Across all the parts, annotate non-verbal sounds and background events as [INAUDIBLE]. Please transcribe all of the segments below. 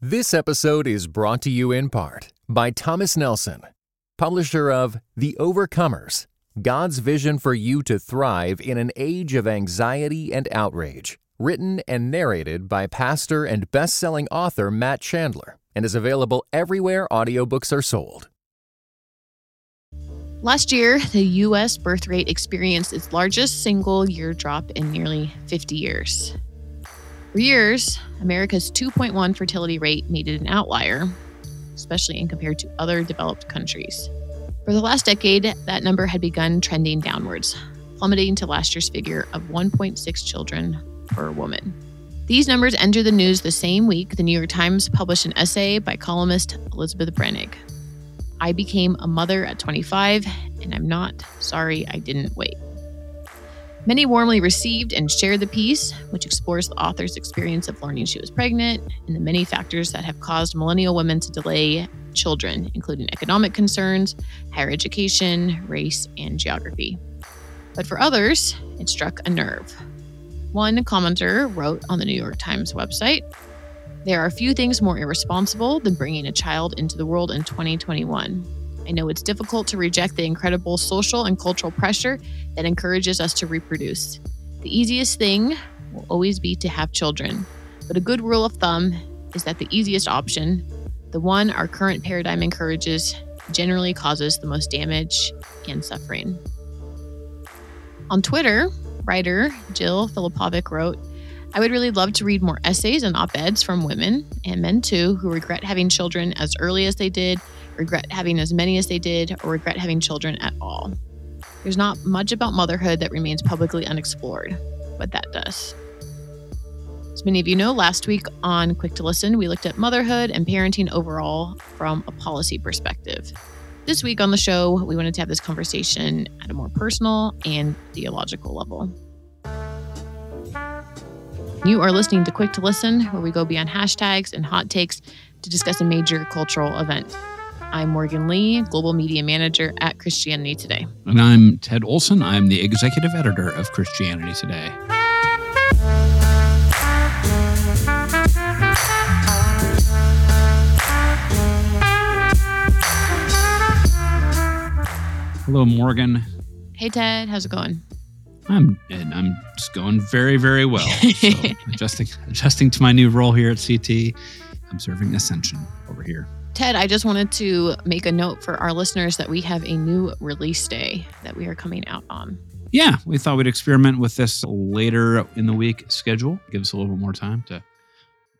This episode is brought to you in part by Thomas Nelson, publisher of The Overcomers God's Vision for You to Thrive in an Age of Anxiety and Outrage, written and narrated by pastor and best selling author Matt Chandler, and is available everywhere audiobooks are sold. Last year, the U.S. birth rate experienced its largest single year drop in nearly 50 years. For years, America's 2.1 fertility rate made it an outlier, especially in compared to other developed countries. For the last decade, that number had begun trending downwards, plummeting to last year's figure of 1.6 children per woman. These numbers entered the news the same week the New York Times published an essay by columnist Elizabeth Bruenig. I became a mother at 25, and I'm not sorry I didn't wait. Many warmly received and shared the piece, which explores the author's experience of learning she was pregnant and the many factors that have caused millennial women to delay children, including economic concerns, higher education, race, and geography. But for others, it struck a nerve. One commenter wrote on the New York Times website There are few things more irresponsible than bringing a child into the world in 2021. I know it's difficult to reject the incredible social and cultural pressure that encourages us to reproduce. The easiest thing will always be to have children, but a good rule of thumb is that the easiest option, the one our current paradigm encourages, generally causes the most damage and suffering. On Twitter, writer Jill Filipovic wrote, I would really love to read more essays and op eds from women and men too who regret having children as early as they did regret having as many as they did, or regret having children at all. There's not much about motherhood that remains publicly unexplored, but that does. As many of you know, last week on Quick to Listen, we looked at motherhood and parenting overall from a policy perspective. This week on the show, we wanted to have this conversation at a more personal and theological level. You are listening to Quick to Listen, where we go beyond hashtags and hot takes to discuss a major cultural event. I'm Morgan Lee, Global Media Manager at Christianity Today. And I'm Ted Olson. I'm the Executive Editor of Christianity Today. Hello, Morgan. Hey, Ted. How's it going? I'm I'm just going very, very well. So [LAUGHS] adjusting adjusting to my new role here at CT. I'm Ascension over here. Ted, I just wanted to make a note for our listeners that we have a new release day that we are coming out on. Yeah, we thought we'd experiment with this later in the week schedule. Give us a little bit more time to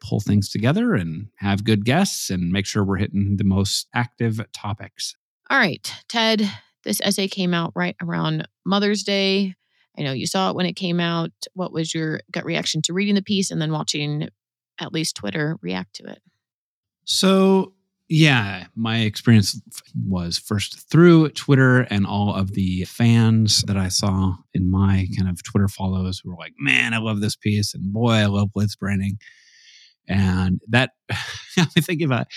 pull things together and have good guests and make sure we're hitting the most active topics. All right, Ted, this essay came out right around Mother's Day. I know you saw it when it came out. What was your gut reaction to reading the piece and then watching at least Twitter react to it? So, yeah, my experience was first through Twitter and all of the fans that I saw in my kind of Twitter follows who were like, man, I love this piece. And boy, I love Liz Bruenig. And that [LAUGHS] me thinking about,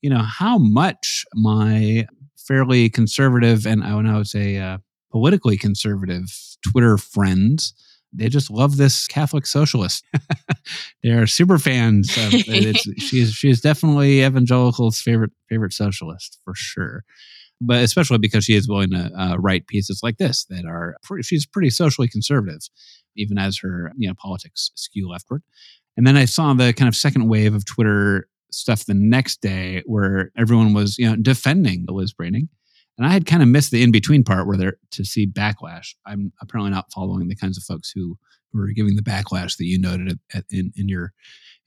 you know, how much my fairly conservative and I would say uh, politically conservative Twitter friends they just love this Catholic socialist. [LAUGHS] They're super fans. Of, she's [LAUGHS] she's definitely evangelical's favorite favorite socialist for sure. But especially because she is willing to uh, write pieces like this that are pretty, she's pretty socially conservative, even as her you know politics skew leftward. And then I saw the kind of second wave of Twitter stuff the next day where everyone was you know defending Liz Bruenig and I had kind of missed the in between part where they're to see backlash. I'm apparently not following the kinds of folks who, who are giving the backlash that you noted at, in, in your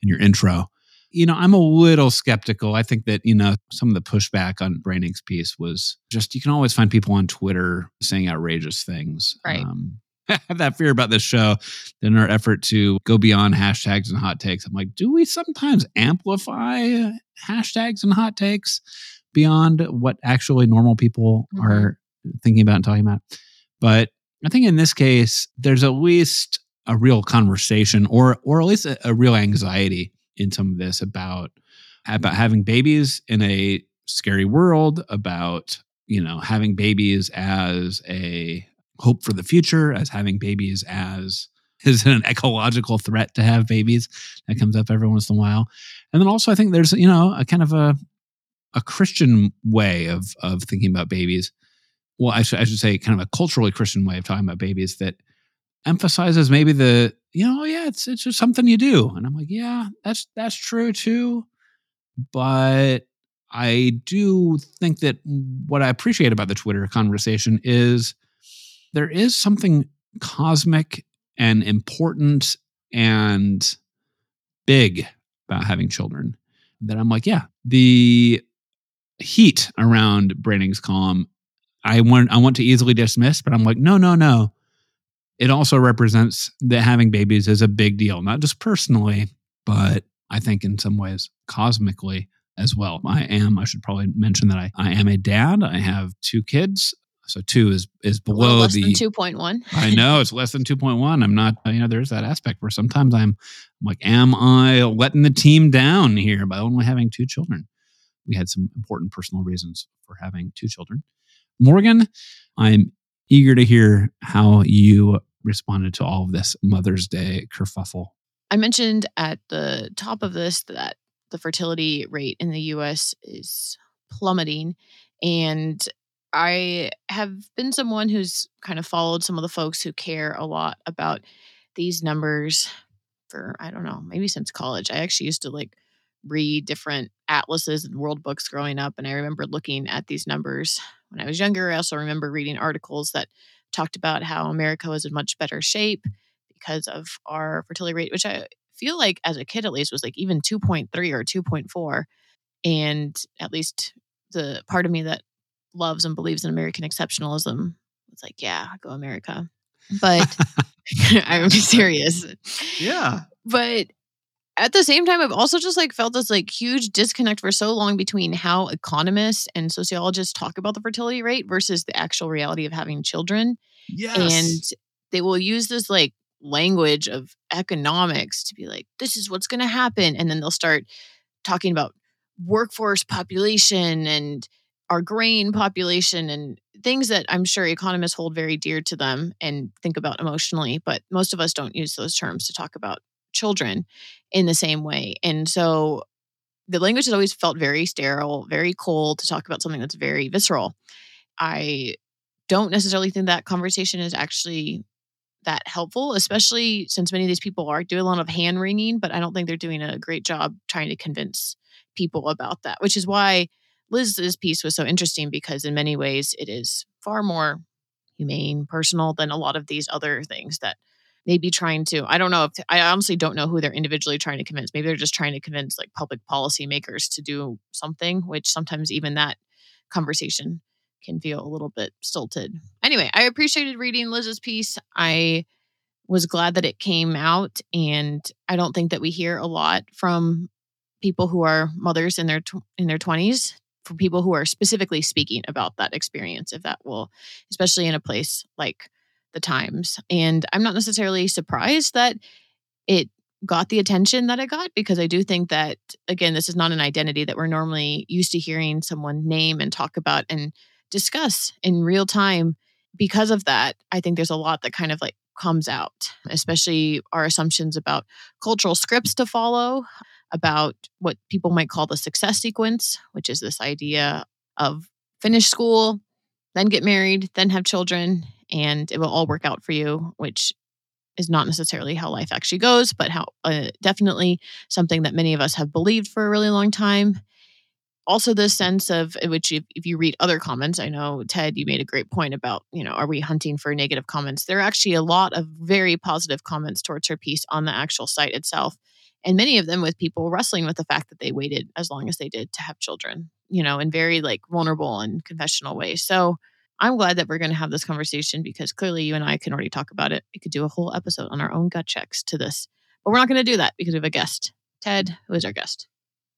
in your intro. You know, I'm a little skeptical. I think that, you know, some of the pushback on Bruenig's piece was just you can always find people on Twitter saying outrageous things. Right. Um, [LAUGHS] I have that fear about this show in our effort to go beyond hashtags and hot takes. I'm like, do we sometimes amplify hashtags and hot takes? Beyond what actually normal people mm-hmm. are thinking about and talking about. But I think in this case, there's at least a real conversation or or at least a, a real anxiety in some of this about about having babies in a scary world, about you know having babies as a hope for the future, as having babies as [LAUGHS] is it an ecological threat to have babies? That comes up every once in a while. And then also, I think there's, you know, a kind of a, a Christian way of, of thinking about babies. Well, I should, I should say kind of a culturally Christian way of talking about babies that emphasizes maybe the, you know, oh, yeah, it's, it's just something you do. And I'm like, yeah, that's, that's true too. But I do think that what I appreciate about the Twitter conversation is there is something cosmic and important and big about having children that I'm like, yeah, the heat around Bruenig's column, I want I want to easily dismiss, but I'm like, no, no, no. It also represents that having babies is a big deal, not just personally, but I think in some ways cosmically as well. I am, I should probably mention that I, I am a dad. I have two kids. So two is is below less the two point one. I know it's less than 2.1. I'm not, you know, there's that aspect where sometimes I'm, I'm like, am I letting the team down here by only having two children? We had some important personal reasons for having two children. Morgan, I'm eager to hear how you responded to all of this Mother's Day kerfuffle. I mentioned at the top of this that the fertility rate in the US is plummeting. And I have been someone who's kind of followed some of the folks who care a lot about these numbers for, I don't know, maybe since college. I actually used to like read different atlases and world books growing up. And I remember looking at these numbers when I was younger. I also remember reading articles that talked about how America was in much better shape because of our fertility rate, which I feel like as a kid at least was like even 2.3 or 2.4. And at least the part of me that loves and believes in American exceptionalism was like, yeah, go America. But [LAUGHS] [LAUGHS] I'm serious. Yeah. But at the same time, I've also just like felt this like huge disconnect for so long between how economists and sociologists talk about the fertility rate versus the actual reality of having children. Yes. And they will use this like language of economics to be like, this is what's going to happen. And then they'll start talking about workforce population and our grain population and things that I'm sure economists hold very dear to them and think about emotionally. But most of us don't use those terms to talk about children in the same way. And so the language has always felt very sterile, very cold to talk about something that's very visceral. I don't necessarily think that conversation is actually that helpful, especially since many of these people are doing a lot of hand wringing, but I don't think they're doing a great job trying to convince people about that, which is why Liz's piece was so interesting because in many ways it is far more humane, personal than a lot of these other things that may be trying to. I don't know if I honestly don't know who they're individually trying to convince. Maybe they're just trying to convince like public policy makers to do something, which sometimes even that conversation can feel a little bit stilted. Anyway, I appreciated reading Liz's piece. I was glad that it came out and I don't think that we hear a lot from people who are mothers in their tw- in their 20s for people who are specifically speaking about that experience if that will especially in a place like the times and i'm not necessarily surprised that it got the attention that it got because i do think that again this is not an identity that we're normally used to hearing someone name and talk about and discuss in real time. Because of that i think there's a lot that kind of like comes out especially our assumptions about cultural scripts to follow about what people might call the success sequence, which is this idea of finish school, then get married, then have children, and it will all work out for you, which is not necessarily how life actually goes, but how uh, definitely something that many of us have believed for a really long time. Also, the sense of which, if, if you read other comments, I know Ted, you made a great point about, you know, are we hunting for negative comments? There are actually a lot of very positive comments towards her piece on the actual site itself and many of them with people wrestling with the fact that they waited as long as they did to have children you know in very like vulnerable and confessional ways so i'm glad that we're going to have this conversation because clearly you and i can already talk about it. We could do a whole episode on our own gut checks to this but we're not going to do that because we have a guest. Ted who is our guest?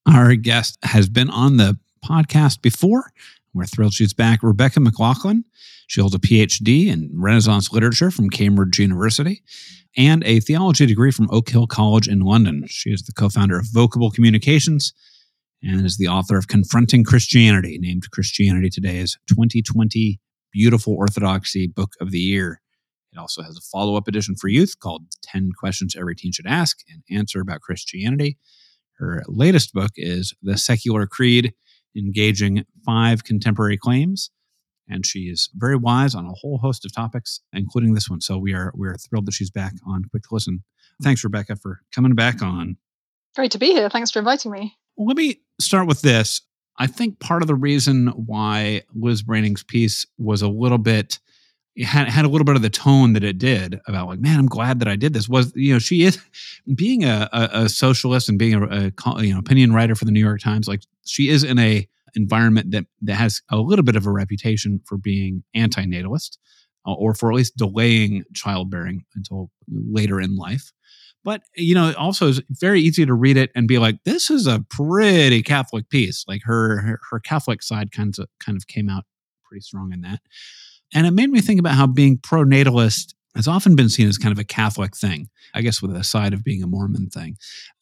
Our guest has been on the podcast before. We're thrilled she's back. Rebecca mclaughlin she holds a phd in renaissance literature from cambridge university and a theology degree from Oak Hill College in London. She is the co founder of Vocable Communications and is the author of Confronting Christianity, named Christianity Today's 2020 Beautiful Orthodoxy Book of the Year. It also has a follow up edition for youth called 10 Questions Every Teen Should Ask and Answer About Christianity. Her latest book is The Secular Creed Engaging Five Contemporary Claims. And she is very wise on a whole host of topics, including this one. So we are we are thrilled that she's back on Quick to Listen. Thanks, Rebecca, for coming back on. Great to be here. Thanks for inviting me. Well, let me start with this. I think part of the reason why Liz Bruenig's piece was a little bit had had a little bit of the tone that it did about like, man, I'm glad that I did this. Was you know she is [LAUGHS] being a, a, a socialist and being a, a, you know opinion writer for the New York Times. Like she is in a environment that that has a little bit of a reputation for being anti-natalist uh, or for at least delaying childbearing until later in life. But you know, also it's very easy to read it and be like, this is a pretty Catholic piece. Like her her, her Catholic side kind of kind of came out pretty strong in that. And it made me think about how being pro natalist has often been seen as kind of a Catholic thing, I guess, with a side of being a Mormon thing.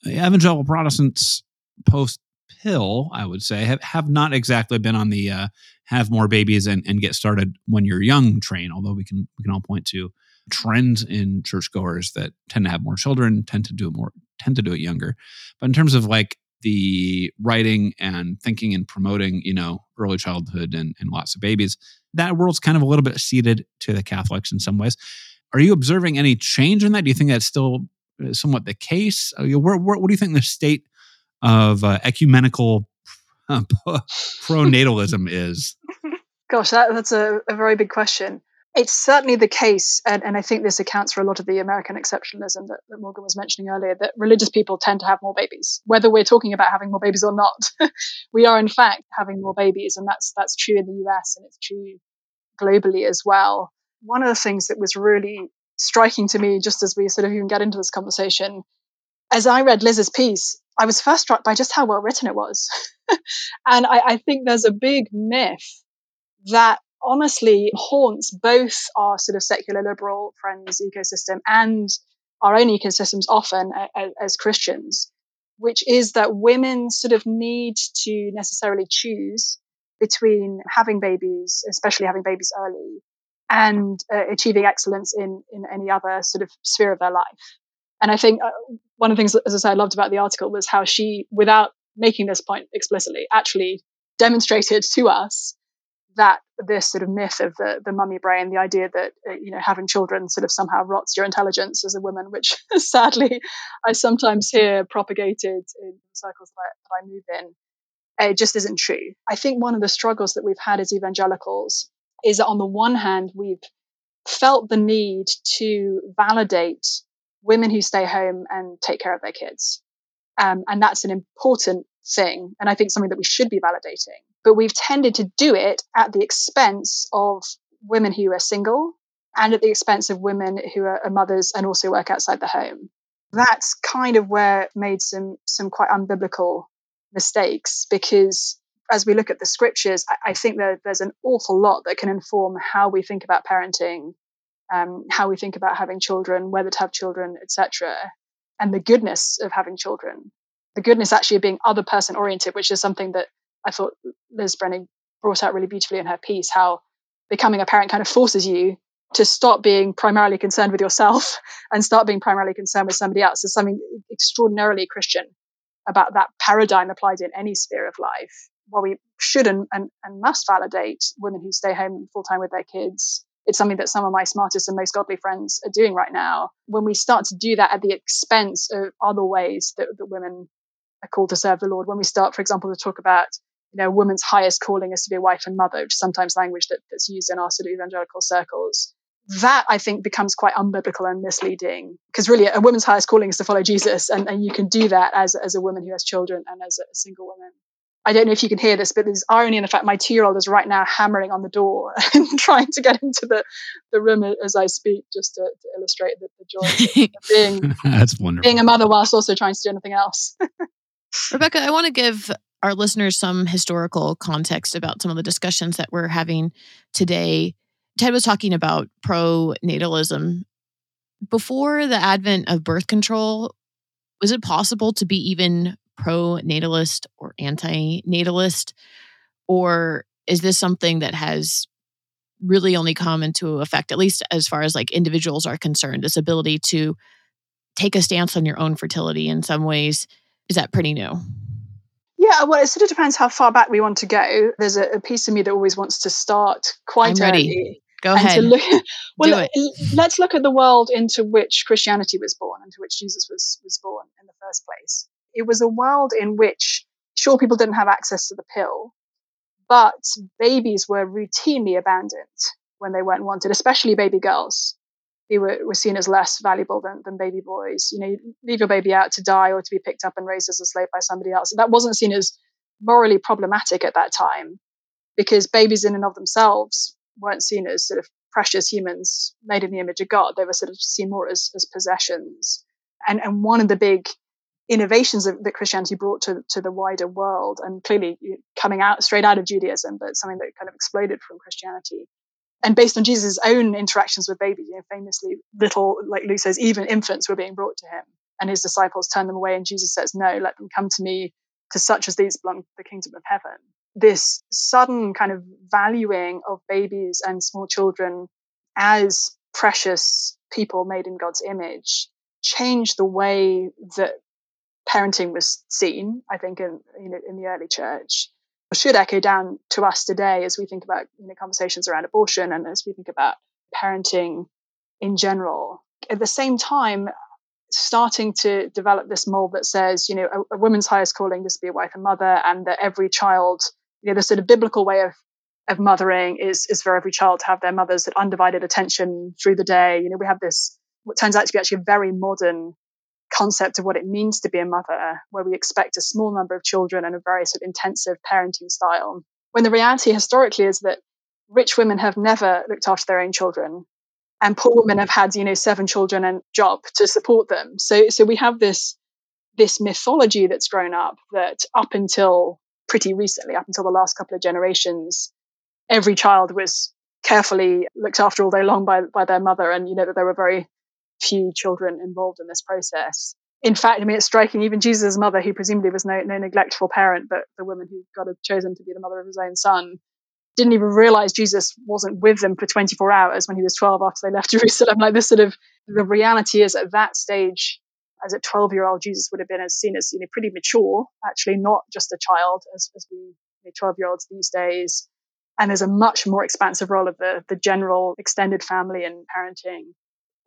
Evangelical Protestants post pill, I would say, have, have not exactly been on the uh, have more babies and, and get started when you're young train, although we can we can all point to trends in churchgoers that tend to have more children, tend to do it more, tend to do it younger. But in terms of like the writing and thinking and promoting, you know, early childhood and, and lots of babies, that world's kind of a little bit ceded to the Catholics in some ways. Are you observing any change in that? Do you think that's still uh, somewhat the case? Uh, where, where, what do you think the state of uh, ecumenical [LAUGHS] pronatalism is? [LAUGHS] Gosh, that, that's a, a very big question. It's certainly the case, and, and I think this accounts for a lot of the American exceptionalism that, that, Morgan was mentioning earlier, that religious people tend to have more babies, whether we're talking about having more babies or not. [LAUGHS] we are in fact having more babies, and that's that's true in the US and it's true globally as well. One of the things that was really striking to me, just as we sort of even get into this conversation, as I read Liz's piece, I was first struck by just how well written it was. [LAUGHS] and I, I think there's a big myth that honestly haunts both our sort of secular liberal friends ecosystem and our own ecosystems often as, as Christians, which is that women sort of need to necessarily choose between having babies, especially having babies early, and uh, achieving excellence in in any other sort of sphere of their life. And I think uh, one of the things, as I said, I loved about the article was how she, without making this point explicitly, actually demonstrated to us that this sort of myth of the, the mummy brain, the idea that uh, you know having children sort of somehow rots your intelligence as a woman, which [LAUGHS] sadly I sometimes hear propagated in circles that, that I move in, it just isn't true. I think one of the struggles that we've had as evangelicals is that on the one hand we've felt the need to validate women who stay home and take care of their kids, um, and that's an important thing, and I think something that we should be validating but we've tended to do it at the expense of women who are single and at the expense of women who are mothers and also work outside the home. That's kind of where made some some quite unbiblical mistakes because as we look at the scriptures, I, I think that there's an awful lot that can inform how we think about parenting, um, how we think about having children, whether to have children, etc., and the goodness of having children. The goodness actually of being other person oriented, which is something that I thought Liz Bruenig brought out really beautifully in her piece how becoming a parent kind of forces you to stop being primarily concerned with yourself [LAUGHS] and start being primarily concerned with somebody else. There's something extraordinarily Christian about that paradigm applied in any sphere of life. While we should and, and, and must validate women who stay home full time with their kids, it's something that some of my smartest and most godly friends are doing right now. When we start to do that at the expense of other ways that, that women are call to serve the Lord, when we start, for example, to talk about you know, a woman's highest calling is to be a wife and mother, which is sometimes language that, that's used in our sort of evangelical circles. That I think becomes quite unbiblical and misleading because really a woman's highest calling is to follow Jesus, and, and you can do that as, as a woman who has children and as a single woman. I don't know if you can hear this, but there's irony in the fact my two year old is right now hammering on the door [LAUGHS] and trying to get into the, the room as I speak, just to, to illustrate the, the joy of being, [LAUGHS] That's wonderful. being a mother whilst also trying to do anything else. [LAUGHS] Rebecca, I want to give our listeners some historical context about some of the discussions that we're having today. Ted was talking about pro natalism. Before the advent of birth control, was it possible to be even pro natalist or anti natalist? Or is this something that has really only come into effect, at least as far as like individuals are concerned, this ability to take a stance on your own fertility in some ways. Is that pretty new? Yeah, well, it sort of depends how far back we want to go. There's a, a piece of me that always wants to start quite I'm ready. early. Go ahead. Look, [LAUGHS] well, Do let's look at the world into which Christianity was born, into which Jesus was was born in the first place. It was a world in which, sure, people didn't have access to the pill, but babies were routinely abandoned when they weren't wanted, especially baby girls who were, were seen as less valuable than, than baby boys. You know, you leave your baby out to die or to be picked up and raised as a slave by somebody else. That wasn't seen as morally problematic at that time because babies in and of themselves weren't seen as sort of precious humans made in the image of God. They were sort of seen more as, as possessions. And, and one of the big innovations that, that Christianity brought to, to the wider world, and clearly coming out straight out of Judaism, but something that kind of exploded from Christianity. And based on Jesus' own interactions with babies, you know, famously, little, like Luke says, even infants were being brought to him, and his disciples turned them away, and Jesus says, No, let them come to me, to such as these belong to the kingdom of heaven. This sudden kind of valuing of babies and small children as precious people made in God's image changed the way that parenting was seen, I think, in know in the early church, should echo down to us today as we think about you know conversations around abortion and as we think about parenting in general. At the same time, starting to develop this mold that says, you know, a, a woman's highest calling is to be a wife and mother, and that every child, you know, the sort of biblical way of of mothering is is for every child to have their mother's undivided attention through the day. You know, we have this what turns out to be actually a very modern concept of what it means to be a mother, where we expect a small number of children and a very sort of intensive parenting style. When the reality historically is that rich women have never looked after their own children, and poor women have had, you know, seven children and job to support them. So, so we have this this mythology that's grown up that up until pretty recently, up until the last couple of generations, every child was carefully looked after all day long by by their mother, and you know that there were very few children involved in this process. In fact, I mean, it's striking. Even Jesus' mother, who presumably was no, no neglectful parent, but the woman who God had chosen to be the mother of his own son, didn't even realize Jesus wasn't with them for 24 hours when he was 12 after they left [LAUGHS] Jerusalem. Like this sort of the reality is at that stage, as a 12 year old, Jesus would have been as seen as you know pretty mature, actually not just a child as, as we 12 year olds these days. And there's a much more expansive role of the the general extended family and parenting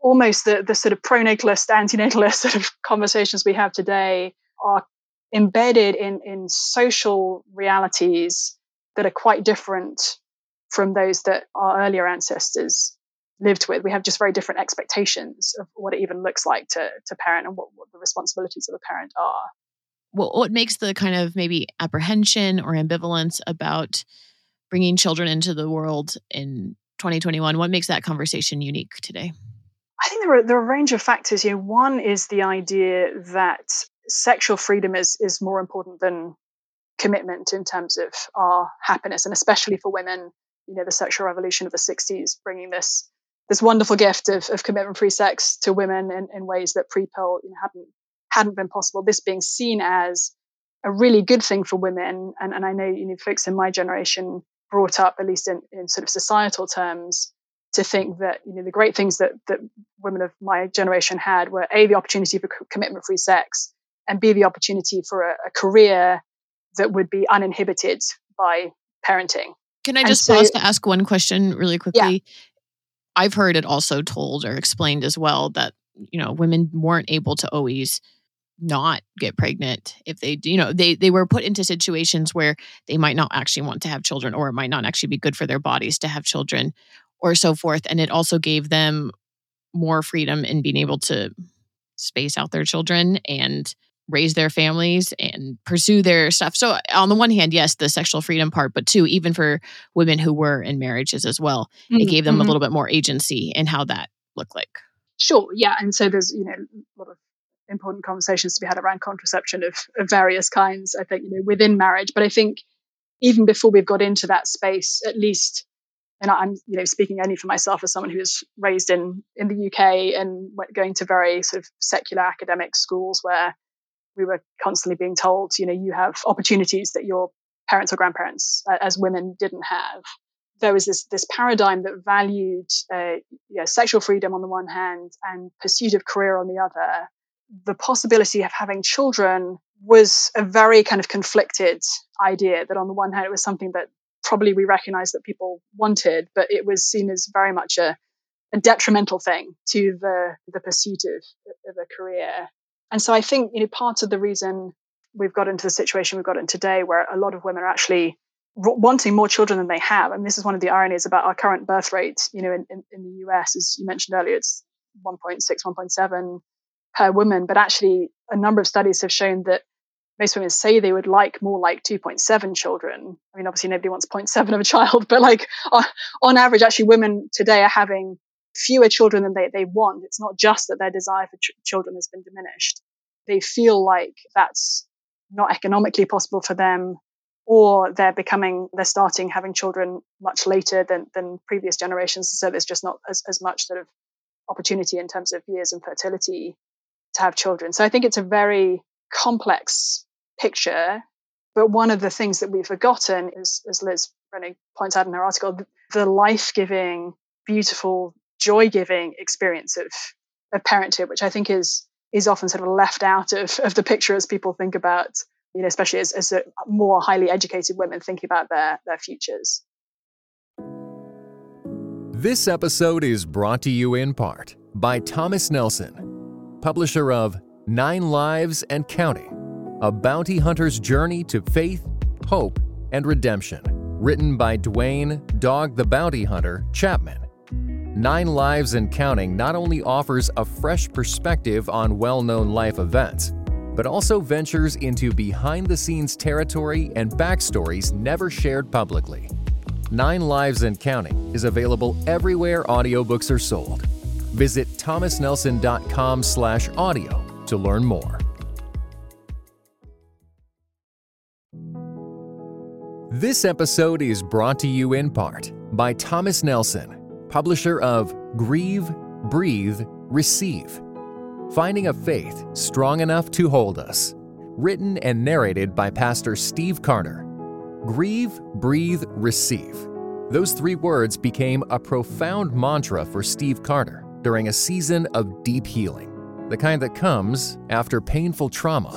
almost the, the sort of pronatalist, antinatalist [LAUGHS] sort of conversations we have today are embedded in, in social realities that are quite different from those that our earlier ancestors lived with. We have just very different expectations of what it even looks like to, to parent and what, what the responsibilities of a parent are. Well, what makes the kind of maybe apprehension or ambivalence about bringing children into the world in 2021? What makes that conversation unique today? I think there are, there are a range of factors. You know, one is the idea that sexual freedom is is more important than commitment in terms of our happiness, and especially for women. You know, the sexual revolution of the '60s bringing this this wonderful gift of, of commitment-free sex to women in, in ways that pre-pill you know, hadn't hadn't been possible. This being seen as a really good thing for women, and, and I know you know folks in my generation brought up, at least in, in sort of societal terms, to think that you know the great things that that women of my generation had were a the opportunity for commitment free sex and b the opportunity for a, a, career that would be uninhibited by parenting. Can i just so, pause to ask one question really quickly? Yeah. i've heard it also told or explained as well that you know women weren't able to always not get pregnant if they you know they they were put into situations where they might not actually want to have children or it might not actually be good for their bodies to have children or so forth. And it also gave them more freedom in being able to space out their children and raise their families and pursue their stuff. So on the one hand, yes, the sexual freedom part, but two, even for women who were in marriages as well, mm-hmm. it gave them mm-hmm. a little bit more agency in how that looked like. Sure, yeah, and so there's you know a lot of important conversations to be had around contraception of, of various kinds. I think you know within marriage, but I think even before we've got into that space, at least and I'm you know speaking only for myself as someone who was raised in in the UK and went going to very sort of secular academic schools where we were constantly being told you know you have opportunities that your parents or grandparents uh, as women didn't have there was this this paradigm that valued uh, sexual freedom on the one hand and pursuit of career on the other. The possibility of having children was a very kind of conflicted idea. That on the one hand, it was something that probably we recognized that people wanted, but it was seen as very much a, a detrimental thing to the the pursuit of, of a career. And so I think you know part of the reason we've got into the situation we've got in today, where a lot of women are actually wanting more children than they have. And this is one of the ironies about our current birth rate. You know, in, in, in the US, as you mentioned earlier, it's 1.6, 1.7 per woman. But actually, a number of studies have shown that most women say they would like more like 2.7 children. I mean, obviously, nobody wants 0.7 of a child, [LAUGHS] but like on, on average, actually, women today are having fewer children than they, they want. It's not just that their desire for ch- children has been diminished. They feel like that's not economically possible for them or they're becoming they're starting having children much later than than previous generations so there's just not as, as much sort of opportunity in terms of years and fertility to have children so i think it's a very complex picture but one of the things that we've forgotten is as liz Bruenig points out in her article the life-giving beautiful joy-giving experience of of parenthood which i think is is often sort of left out of, of the picture as people think about you know, especially as, as uh, more highly educated women thinking about their, their futures. This episode is brought to you in part by Thomas Nelson, publisher of Nine Lives and Counting A Bounty Hunter's Journey to Faith, Hope, and Redemption, written by Duane Dog the Bounty Hunter Chapman. Nine Lives and Counting not only offers a fresh perspective on well known life events, but also ventures into behind the scenes territory and backstories never shared publicly. Nine Lives and Counting is available everywhere audiobooks are sold. Visit thomasnelson.com/audio to learn more. This episode is brought to you in part by Thomas Nelson, publisher of Grieve, Breathe, Receive Finding a Faith Strong Enough to Hold Us. Written and narrated by Pastor Steve Carter. Grieve, breathe, receive. Those three words became a profound mantra for Steve Carter during a season of deep healing, the kind that comes after painful trauma.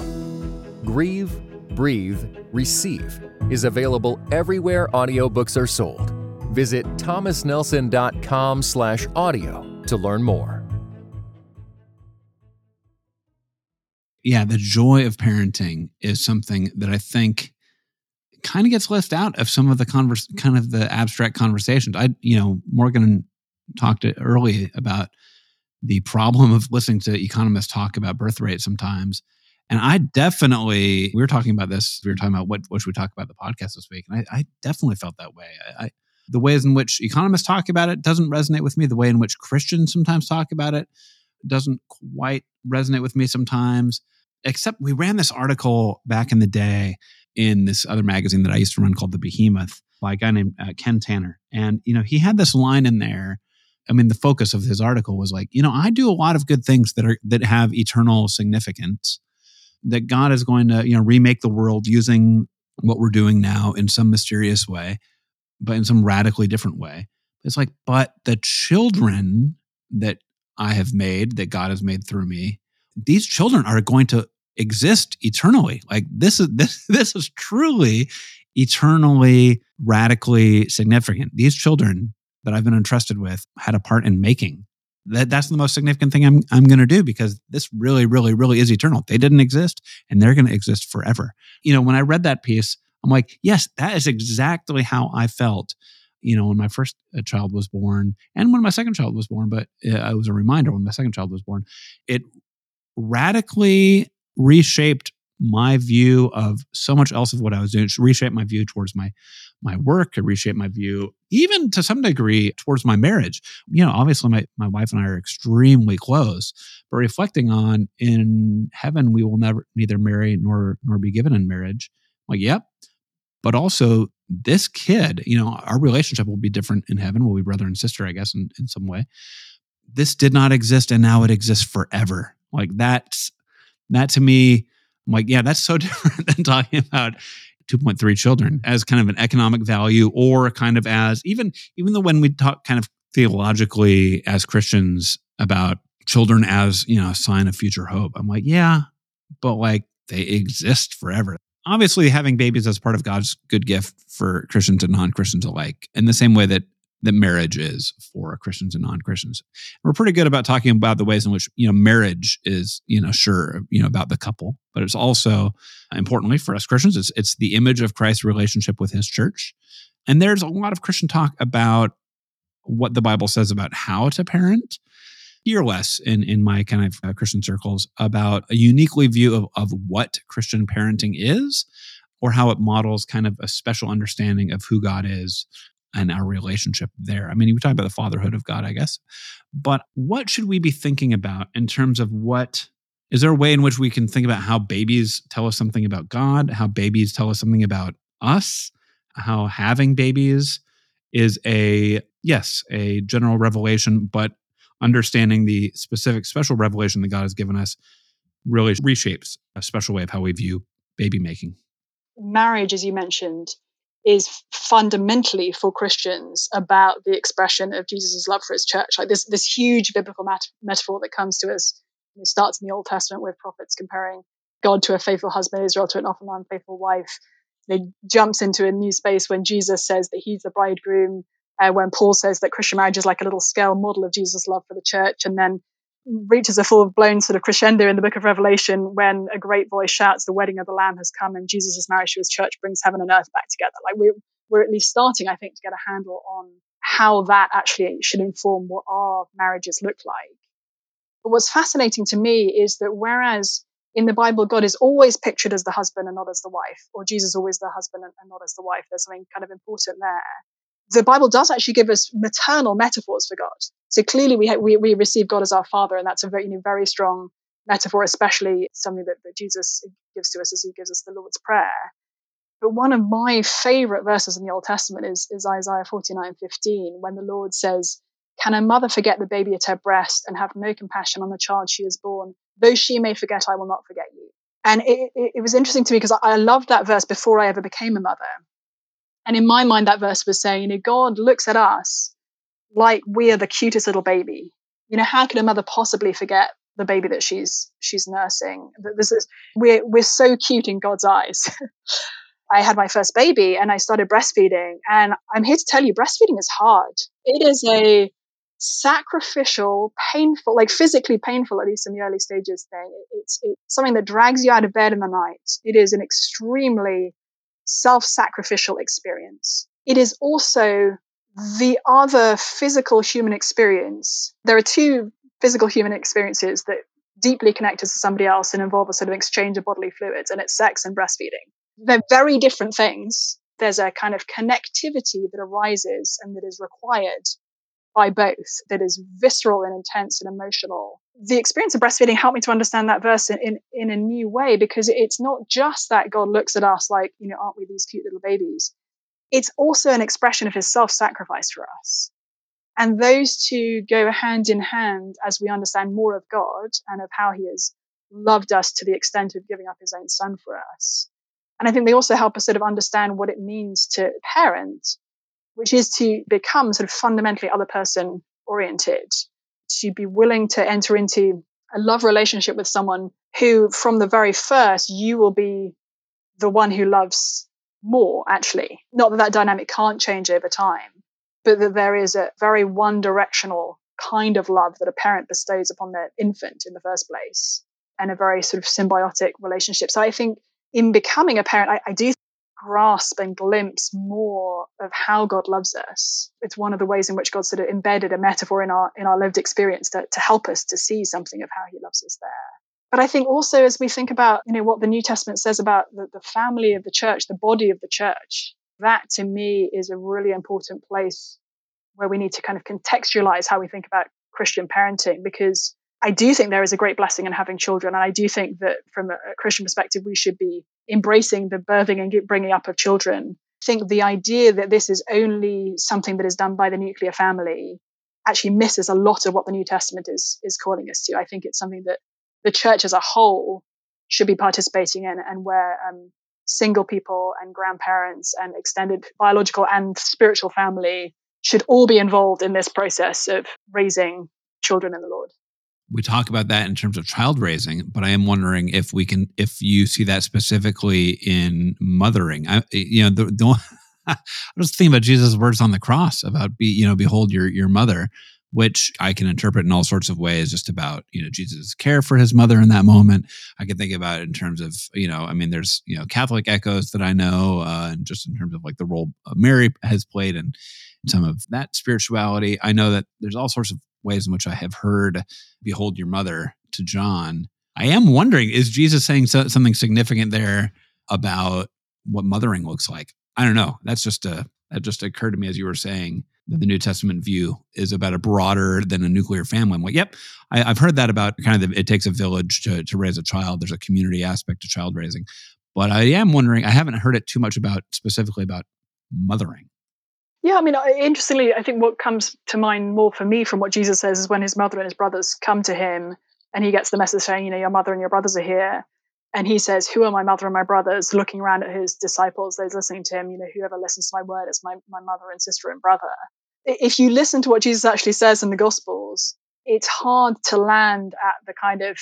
Grieve, breathe, receive is available everywhere audiobooks are sold. Visit thomasnelson.com/audio to learn more. yeah, the joy of parenting is something that I think kind of gets left out of some of the converse, kind of the abstract conversations. I, you know, Morgan talked early about the problem of listening to economists talk about birth rate sometimes. And I definitely, we were talking about this. We were talking about what, what should we talk about the podcast this week, and I, I definitely felt that way. I, I, the ways in which economists talk about it doesn't resonate with me. The way in which Christians sometimes talk about it doesn't quite resonate with me sometimes except we ran this article back in the day in this other magazine that I used to run called The Behemoth by a guy named uh, Ken Tanner. And, you know, he had this line in there. I mean, the focus of his article was like, you know, I do a lot of good things that are that have eternal significance. That God is going to, you know, remake the world using what we're doing now in some mysterious way, but in some radically different way. It's like, but the children that I have made, that God has made through me, these children are going to exist eternally. Like this is [LAUGHS] this this is truly eternally radically significant. These children that I've been entrusted with had a part in making. That that's the most significant thing I'm I'm going to do because this really really really is eternal. They didn't exist and they're going to exist forever. You know, when I read that piece, I'm like, yes, that is exactly how I felt you know, when my first uh, child was born and when my second child was born, but uh, it was a reminder when my second child was born. It radically reshaped my view of so much else of what I was doing. Reshaped my view towards my my work. It reshape my view, even to some degree, towards my marriage. You know, obviously, my my wife and I are extremely close. But reflecting on in heaven, we will never neither marry nor nor be given in marriage. Like, yep. But also, this kid, you know, our relationship will be different in heaven. We'll be brother and sister, I guess, in, in some way. This did not exist, and now it exists forever. Like that's that to me, I'm like, yeah, that's so [LAUGHS] different than talking about 2.3 children as kind of an economic value or kind of as even even though when we talk kind of theologically as Christians about children as, you know, a sign of future hope. I'm like, yeah, but like they exist forever. Obviously, having babies as part of God's good gift for Christians and non-Christians alike, in the same way that that marriage is for Christians and non-Christians. We're pretty good about talking about the ways in which, you know, marriage is, you know, sure, you know, about the couple, but it's also importantly for us Christians, it's it's the image of Christ's relationship with his church. And there's a lot of Christian talk about what the Bible says about how to parent. Hear less in, in my kind of uh, Christian circles about a uniquely view of, of what Christian parenting is or how it models kind of a special understanding of who God is and our relationship there. I mean, we talk about the fatherhood of God, I guess. But what should we be thinking about in terms of what is there a way in which we can think about how babies tell us something about God, how babies tell us something about us, how having babies is a yes, a general revelation, but understanding the specific special revelation that God has given us really reshapes a special way of how we view baby making. Marriage, as you mentioned, is fundamentally for Christians about the expression of Jesus' love for his church. Like this, this huge biblical mat- metaphor that comes to us. It starts in the Old Testament with prophets comparing God to a faithful husband, Israel to an often unfaithful wife. It jumps into a new space when Jesus says that he's the bridegroom, uh, when Paul says that Christian marriage is like a little scale model of Jesus' love for the church, and then reaches a full blown sort of crescendo in the book of Revelation when a great voice shouts, The wedding of the Lamb has come, and Jesus' marriage to his church brings heaven and earth back together. Like we're, we're at least starting, I think, to get a handle on how that actually should inform what our marriages look like. But what's fascinating to me is that whereas in the Bible, God is always pictured as the husband and not as the wife, or Jesus always the husband and, and not as the wife, there's something kind of important there the Bible does actually give us maternal metaphors for God. So clearly, we ha- we, we receive God as our Father, and that's a very you know, very strong metaphor, especially something that, that Jesus gives to us as He gives us the Lord's Prayer. But one of my favorite verses in the Old Testament is, is Isaiah 49 15, when the Lord says, Can a mother forget the baby at her breast and have no compassion on the child she has born? Though she may forget, I will not forget you. And it, it, it was interesting to me because I, I loved that verse before I ever became a mother and in my mind, that verse was saying, you know, God looks at us like we are the cutest little baby. You know, how can a mother possibly forget the baby that she's she's nursing? That this is we're we're so cute in God's eyes. [LAUGHS] I had my first baby and I started breastfeeding, and I'm here to tell you, breastfeeding is hard. It is a sacrificial, painful, like physically painful, at least in the early stages thing. It's, it's something that drags you out of bed in the night. It is an extremely self sacrificial experience. It is also the other physical human experience. There are two physical human experiences that deeply connect us to somebody else and involve a sort of exchange of bodily fluids, and it's sex and breastfeeding. They're very different things. There's a kind of connectivity that arises and that is required by both that is visceral and intense and emotional. The experience of breastfeeding helped me to understand that verse in, in, in, a new way because it's not just that God looks at us like, you know, aren't we these cute little babies? It's also an expression of his self sacrifice for us. And those two go hand in hand as we understand more of God and of how he has loved us to the extent of giving up his own son for us. And I think they also help us sort of understand what it means to parent which is to become sort of fundamentally other person oriented, to be willing to enter into a love relationship with someone who, from the very first, you will be the one who loves more, actually. Not that that dynamic can't change over time, but that there is a very one directional kind of love that a parent bestows upon their infant in the first place and a very sort of symbiotic relationship. So I think in becoming a parent, I, I do grasp and glimpse more of how God loves us. It's one of the ways in which God sort of embedded a metaphor in our in our lived experience to, to help us to see something of how he loves us there. But I think also as we think about, you know, what the New Testament says about the, the family of the church, the body of the church, that to me is a really important place where we need to kind of contextualize how we think about Christian parenting because I do think there is a great blessing in having children. And I do think that from a Christian perspective, we should be embracing the birthing and bringing up of children. I think the idea that this is only something that is done by the nuclear family actually misses a lot of what the New Testament is, is calling us to. I think it's something that the church as a whole should be participating in and where um, single people and grandparents and extended biological and spiritual family should all be involved in this process of raising children in the Lord. We talk about that in terms of child raising, but I am wondering if we can, if you see that specifically in mothering. I, you know, the, the [LAUGHS] I was thinking about Jesus' words on the cross about be, you know, behold your your mother which I can interpret in all sorts of ways, just about you know Jesus' care for his mother in that moment. I can think about it in terms of you know, I mean, there's you know Catholic echoes that I know, uh, and just in terms of like the role Mary has played and some of that spirituality. I know that there's all sorts of ways in which I have heard "Behold your mother" to John. I am wondering, is Jesus saying so, something significant there about what mothering looks like? I don't know. That's just a that just occurred to me as you were saying that the New Testament view is about a broader than a nuclear family. I'm like, yep, I, have heard that about kind of the, it takes a village to, to raise a child. There's a community aspect to child raising. But I am wondering, I haven't heard it too much about specifically about mothering. Yeah, I mean, interestingly, I think what comes to mind more for me from what Jesus says is when his mother and his brothers come to him and he gets the message saying, you know, your mother and your brothers are here. And he says, Who are my mother and my brothers? Looking around at his disciples, those listening to him, you know, whoever listens to my word is my, my mother and sister and brother if you listen to what Jesus actually says in the Gospels, it's hard to land at the kind of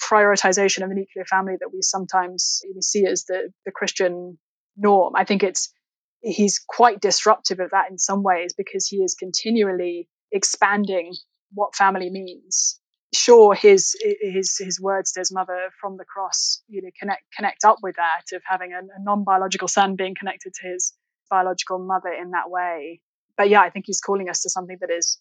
prioritization of the nuclear family that we sometimes see as the, the Christian norm. I think it's he's quite disruptive of that in some ways because he is continually expanding what family means. Sure, his his his words to his mother from the cross, you know, connect connect up with that of having a, a non biological son being connected to his biological mother in that way but yeah, I think he's calling us to something that is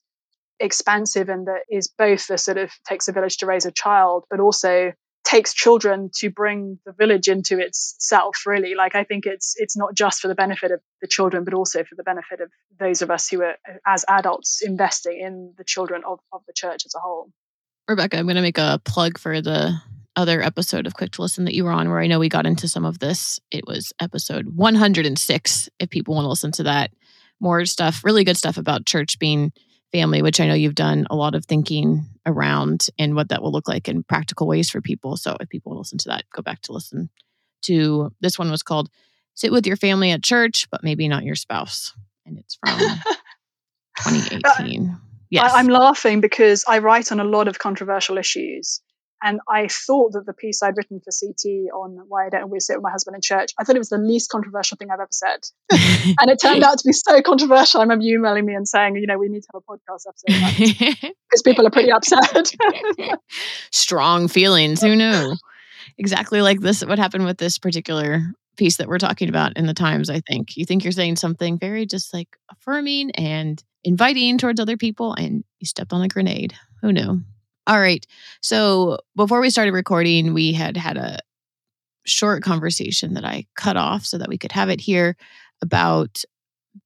expansive and that is both the sort of takes a village to raise a child, but also takes children to bring the village into itself really. Like i think it's it's not just for the benefit of the children but also for the benefit of those of us who are as adults investing in the children of, of the church as a whole. Rebecca i'm going to make a plug for the other episode of quick to listen that you were on where i know we got into some of this. It was episode 106 if people want to listen to that. More stuff, really good stuff about church being family, which I know you've done a lot of thinking around and what that will look like in practical ways for people. So if people listen to that, go back to listen to this one was called Sit with Your Family at Church, but maybe not your spouse. And it's from [LAUGHS] uh, 2018. Yes. I'm laughing because I write on a lot of controversial issues. And I thought that the piece I'd written for CT on why I don't always sit with my husband in church, I thought it was the least controversial thing I've ever said. [LAUGHS] and it turned out to be so controversial. I remember you emailing me and saying, you know, we need to have a podcast episode [LAUGHS] because people are pretty upset. [LAUGHS] Strong feelings. Who knew? Exactly like this, what happened with this particular piece that we're talking about in the Times, I think. You think you're saying something very just like affirming and inviting towards other people, and you stepped on a grenade. Who knew? All right. So before we started recording, we had had a short conversation that I cut off so that we could have it here about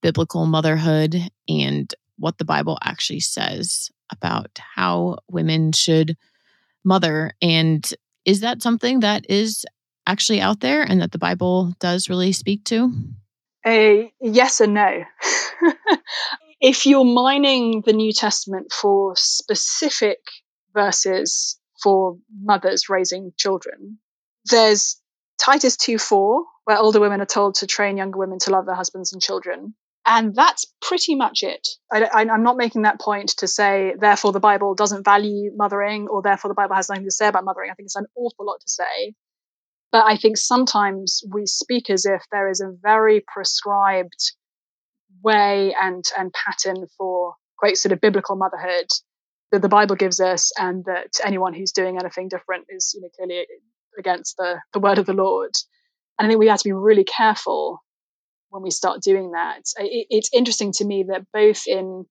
biblical motherhood and what the Bible actually says about how women should mother. And is that something that is actually out there and that the Bible does really speak to? A yes and no. [LAUGHS] if you're mining the New Testament for specific verses for mothers raising children. There's Titus 2 4, where older women are told to train younger women to love their husbands and children. And that's pretty much it. I, am not making that point to say, therefore, the Bible doesn't value mothering, or therefore, the Bible has nothing to say about mothering. I think it's an awful lot to say. But I think sometimes we speak as if there is a very prescribed way and, and pattern for great sort of biblical motherhood that the Bible gives us, and that anyone who's doing anything different is, you know, clearly against the the word of the Lord. And I think we have to be really careful when we start doing that. It, it's interesting to me that both in,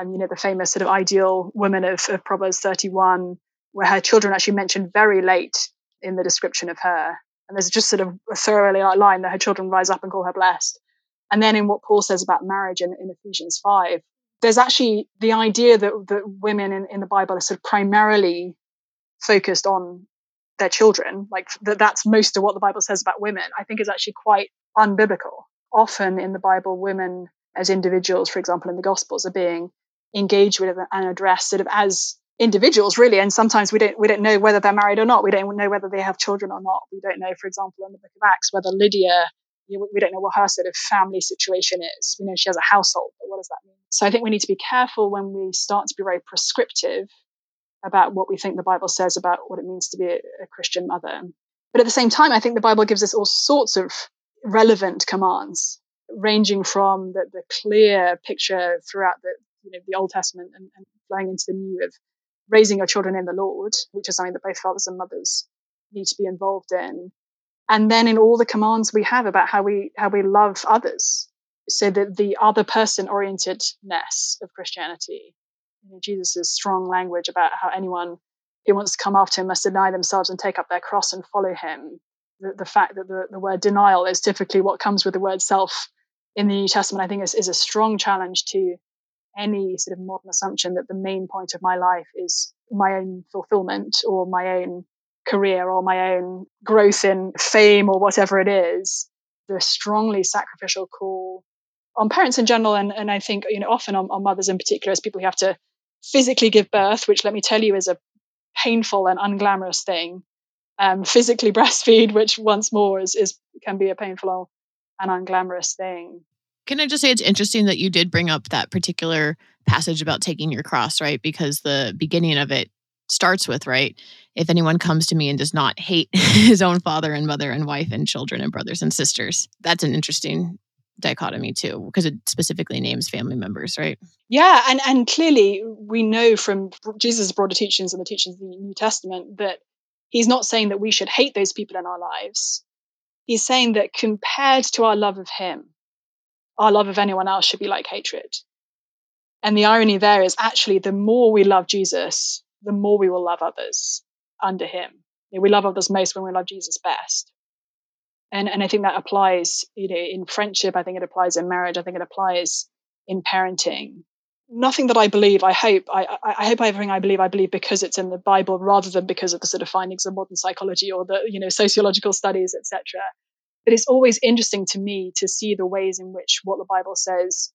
um, you know, the famous sort of ideal woman of, of Proverbs 31, where her children actually mentioned very late in the description of her, and there's just sort of a thoroughly line that her children rise up and call her blessed. And then in what Paul says about marriage in, in Ephesians 5, there's actually the idea that, that women in, in the Bible are sort of primarily focused on their children, like that that's most of what the Bible says about women, I think is actually quite unbiblical. Often in the Bible, women as individuals, for example, in the Gospels, are being engaged with and addressed sort of as individuals really and sometimes we don't we don't know whether they're married or not. We don't know whether they have children or not. We don't know for example in the book of acts whether lydia we don't know what her sort of family situation is. We know she has a household but what does that mean? So i think we need to be careful when we start to be very prescriptive about what we think the bible says about what it means to be a, a christian mother. But at the same time i think the bible gives us all sorts of relevant commands ranging from the, the clear picture throughout the you know the old testament and, and flowing into the new of raising your children in the Lord, which is something that both fathers and mothers need to be involved in. And then in all the commands we have about how we how we love others. So that the other person orientedness of Christianity, you know, Jesus' strong language about how anyone who wants to come after him must deny themselves and take up their cross and follow him. The, the fact that the, the word denial is typically what comes with the word self in the New Testament, I think is, is a strong challenge to any sort of modern assumption that the main point of my life is my own fulfillment or my own career or my own growth in fame or whatever it is, the strongly sacrificial call on parents in general, and, and I think you know often on, on mothers in particular, as people who have to physically give birth, which let me tell you is a painful and unglamorous thing. Um, physically [LAUGHS] breastfeed, which once more is, is can be a painful and unglamorous thing. Can I just say it's interesting that you did bring up that particular passage about taking your cross, right? Because the beginning of it starts with, right? If anyone comes to me and does not hate [LAUGHS] his own father and mother and wife and children and brothers and sisters, that's an interesting dichotomy too because it specifically names family members right? Yeah and and clearly we know from jesus' broader teachings and the teachings of the new testament that he's not saying that we should hate those people in our lives. He's saying that compared to our love of him our love of anyone else should be like hatred. And the irony there is actually the more we love Jesus, the more we will love others under him. You know, we love others most when we love Jesus best. And, and I think that applies, you know, in friendship. I think it applies in marriage. I think it applies in parenting. Nothing that I believe, I hope, I, I hope everything I believe, I believe because it's in the Bible rather than because of the sort of findings of modern psychology or the, you know, sociological studies, etc. But it's always interesting to me to see the ways in which what the Bible says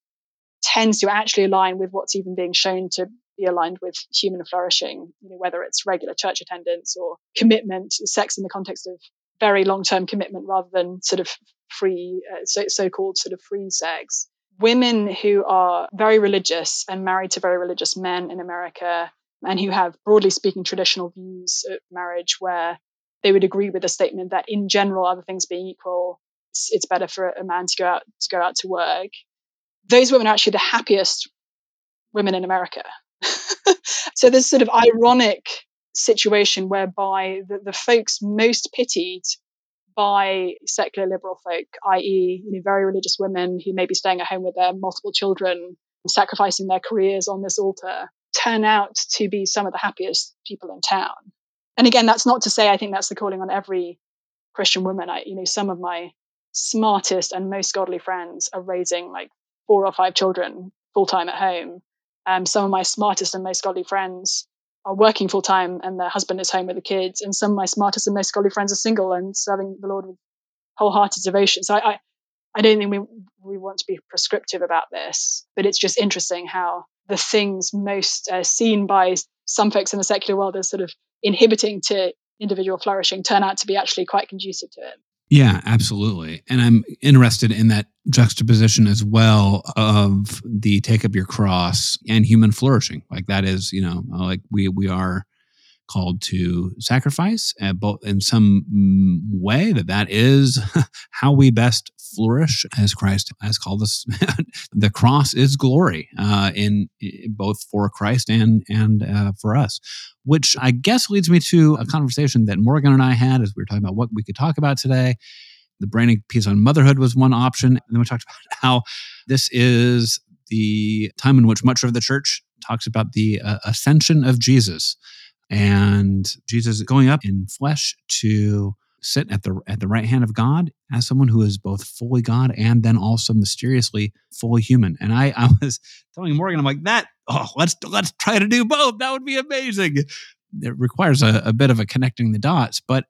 tends to actually align with what's even being shown to be aligned with human flourishing, you know, whether it's regular church attendance or commitment, sex in the context of very long-term commitment rather than sort of free, uh, so, so-called sort of free sex. Women who are very religious and married to very religious men in America and who have, broadly speaking, traditional views of marriage where they would agree with the statement that in general, other things being equal, it's, it's better for a man to go out to go out to work. Those women are actually the happiest women in America. [LAUGHS] so this sort of ironic situation whereby the, the folks most pitied by secular liberal folk, i.e., you know, very religious women who may be staying at home with their multiple children, sacrificing their careers on this altar, turn out to be some of the happiest people in town and again, that's not to say I think that's the calling on every Christian woman. I, you know, some of my smartest and most godly friends are raising like four or five children full time at home. Um, some of my smartest and most scholarly friends are working full time and their husband is home with the kids. And some of my smartest and most scholarly friends are single and serving the Lord with wholehearted devotion. So I, I, I don't think we we want to be prescriptive about this, but it's just interesting how the things most uh, seen by some folks in the secular world as sort of inhibiting to individual flourishing turn out to be actually quite conducive to it. Yeah, absolutely. And I'm interested in that juxtaposition as well of the take up your cross and human flourishing. Like that is, you know, like we we are called to sacrifice uh, both in some mm, way that that is [LAUGHS] how we best flourish as christ has called us. [LAUGHS] The cross is glory uh, in, in, both for christ and and uh, for us which i guess leads me to a conversation that morgan and i had as we were talking about what we could talk about today. The branding piece on motherhood was one option and then we talked [LAUGHS] about how this is the time in which much of the church talks about the uh, ascension of jesus and Jesus going up in flesh to sit at the at the right hand of God as someone who is both fully God and then also mysteriously fully human. And I, I was telling Morgan, I'm like, that, oh, let's let's try to do both. That would be amazing. It requires a, a bit of a connecting the dots, but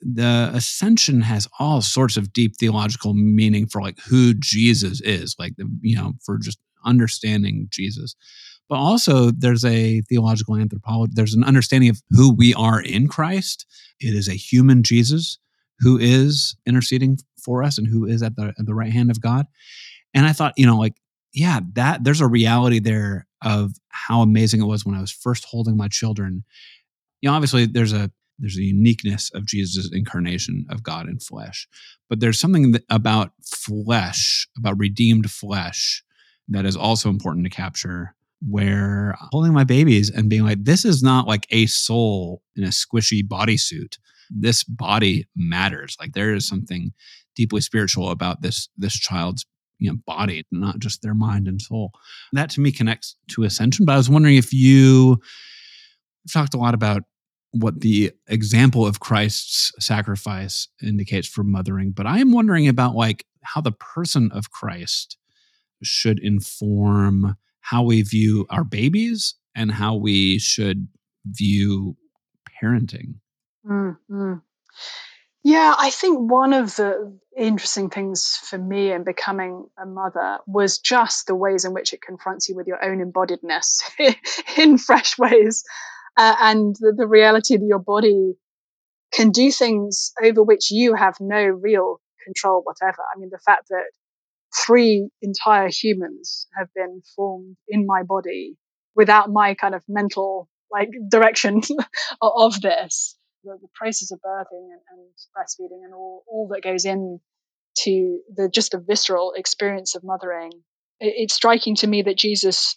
the ascension has all sorts of deep theological meaning for like who Jesus is, like the, you know, for just understanding Jesus. But also there's a theological anthropology there's an understanding of who we are in christ. It is a human jesus who is interceding for us and who is at the, at the right hand of god. And i thought you know like yeah that there's a reality there of how amazing it was when i was first holding my children. You know obviously there's a there's a uniqueness of jesus incarnation of god in flesh. But there's something about flesh about redeemed flesh that is also important to capture where holding my babies and being like, this is not like a soul in a squishy bodysuit. This body matters. Like there is something deeply spiritual about this this child's you know body, not just their mind and soul. That to me connects to ascension. But I was wondering if you talked a lot about what the example of Christ's sacrifice indicates for mothering, but I am wondering about like how the person of Christ should inform how we view our babies and how we should view parenting. Mm-hmm. Yeah, I think one of the interesting things for me in becoming a mother was just the ways in which it confronts you with your own embodiedness [LAUGHS] in fresh ways. Uh, and the, the reality that your body can do things over which you have no real control whatever. I mean, the fact that three entire humans have been formed in my body without my kind of mental like direction [LAUGHS] of this. The, the, process of birthing and, and, breastfeeding and all, all that goes in to the just a visceral experience of mothering it, it's striking to me that jesus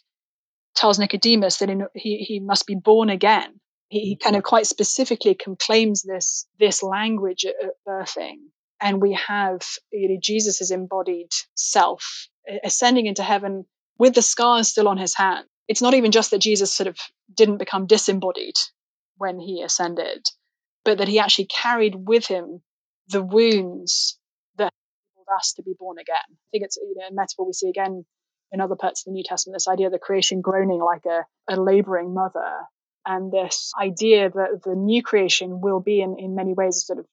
tells nicodemus that in, he, he must be born again. He, he kind of quite specifically claims this this language at, at birthing and we have you know, Jesus' embodied self ascending into heaven with the scars still on his hand. It's not even just that Jesus sort of didn't become disembodied when he ascended, but that he actually carried with him the wounds that enabled us to be born again. I think it's you know, a metaphor we see again in other parts of the New Testament, this idea of the creation groaning like a, a laboring mother, and this idea that the new creation will be in, in many ways a sort of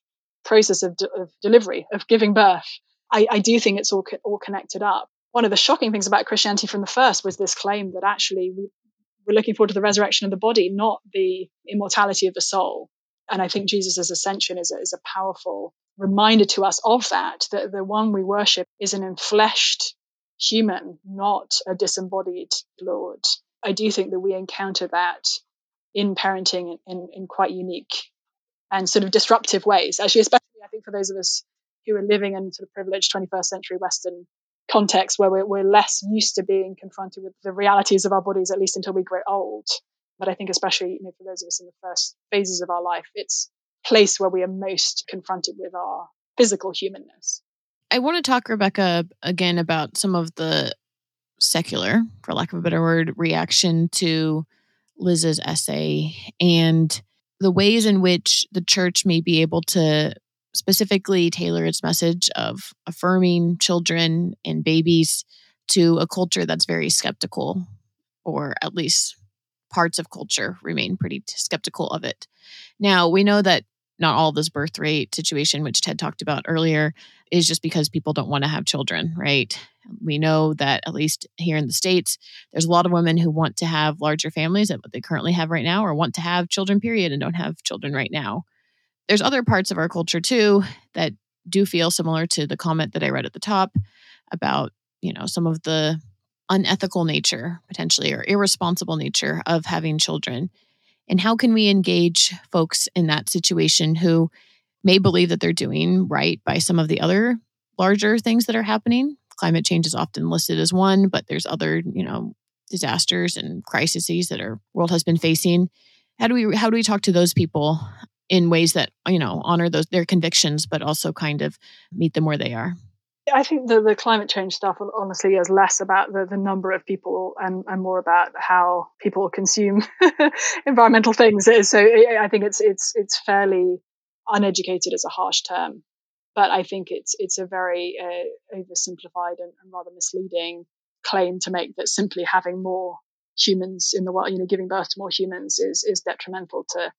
process of, de- of delivery, of giving birth. I, I do think it's all, co- all connected up. One of the shocking things about Christianity from the first was this claim that actually we, we're looking forward to the resurrection of the body, not the immortality of the soul. And I think Jesus' ascension is a, is a powerful reminder to us of that, that the one we worship is an enfleshed human, not a disembodied Lord. I do think that we encounter that in parenting in, in quite unique and sort of disruptive ways. Actually, especially I think for those of us who are living in sort of privileged 21st century Western context where we're, we're less used to being confronted with the realities of our bodies, at least until we grow old. But I think especially you know, for those of us in the first phases of our life, it's place where we are most confronted with our physical humanness. I want to talk, Rebecca, again about some of the secular, for lack of a better word, reaction to Liz's essay and the ways in which the church may be able to specifically tailor its message of affirming children and babies to a culture that's very skeptical, or at least parts of culture remain pretty skeptical of it. Now, we know that not all this birth rate situation, which Ted talked about earlier, is just because people don't want to have children, right? We know that at least here in the States, there's a lot of women who want to have larger families than what they currently have right now, or want to have children, period, and don't have children right now. There's other parts of our culture too that do feel similar to the comment that I read at the top about, you know, some of the unethical nature, potentially, or irresponsible nature of having children. And how can we engage folks in that situation who may believe that they're doing right by some of the other larger things that are happening? Climate change is often listed as one, but there's other, you know, disasters and crises that our world has been facing. How do we how do we talk to those people in ways that, you know, honor those their convictions but also kind of meet them where they are? I think the, the climate change stuff honestly is less about the, the number of people and, and more about how people consume [LAUGHS] environmental things. So I think it's it's it's fairly uneducated as a harsh term, but I think it's it's a very uh, oversimplified and, and rather misleading claim to make that simply having more humans in the world, you know, giving birth to more humans is is detrimental to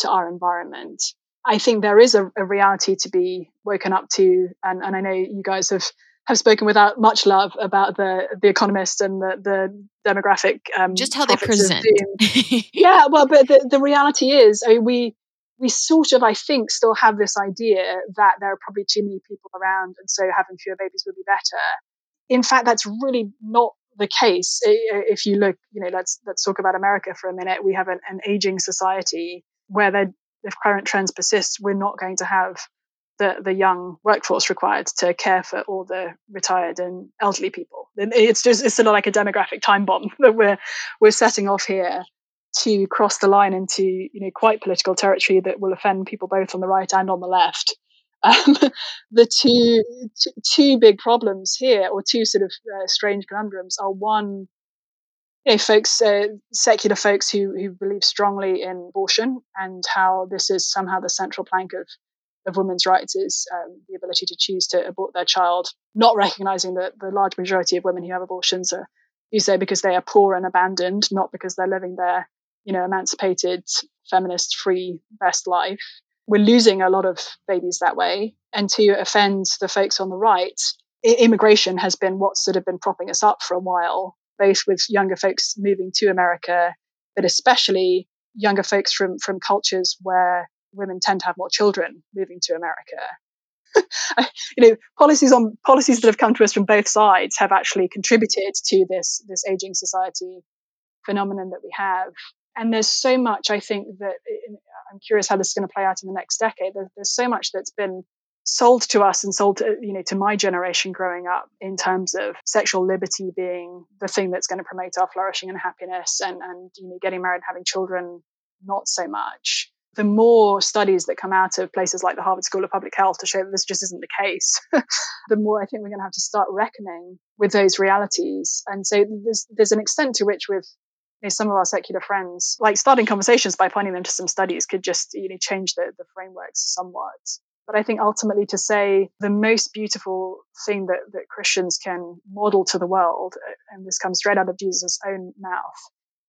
to our environment. I think there is a, a, reality to be woken up to, and, and I know you guys have have spoken without much love about the the Economist and the the demographic. Um, Just how they present. [LAUGHS] yeah, well, but the, the reality is, I mean, we we sort of, I think, still have this idea that there are probably too many people around, and so having fewer babies would be better. In fact, that's really not the case. If you look, you know, let's let's talk about America for a minute. We have an, an aging society where the if current trends persist, we're not going to have the, the young workforce required to care for all the retired and elderly people. It's just it's sort of like a demographic time bomb [LAUGHS] that we're we're setting off here to cross the line into you know quite political territory that will offend people both on the right and on the left. Um, [LAUGHS] the two, two big problems here, or two sort of uh, strange conundrums, are one you know, folks, uh, secular folks who who believe strongly in abortion and how this is somehow the central plank of of women's rights is um, the ability to choose to abort their child, not recognizing that the large majority of women who have abortions are, you say, because they are poor and abandoned, not because they're living their, you know, emancipated, feminist, free, best life. We're losing a lot of babies that way. And to offend the folks on the right, immigration has been what's sort of been propping us up for a while, both with younger folks moving to America, but especially younger folks from from cultures where women tend to have more children moving to America. [LAUGHS] you know, policies on policies that have come to us from both sides have actually contributed to this this aging society phenomenon that we have. And there's so much I think that I'm curious how this is going to play out in the next decade. There's, there's so much that's been sold to us and sold to you know to my generation growing up in terms of sexual liberty being the thing that's going to promote our flourishing and happiness and and you know getting married and having children not so much the more studies that come out of places like the Harvard School of Public Health to show that this just isn't the case, [LAUGHS] the more I think we're going to have to start reckoning with those realities. And so there's there's an extent to which with you know, some of our secular friends, like starting conversations by pointing them to some studies could just you know change the, the frameworks somewhat. But I think ultimately to say the most beautiful thing that, that Christians can model to the world, uh, and this comes straight out of Jesus' own mouth,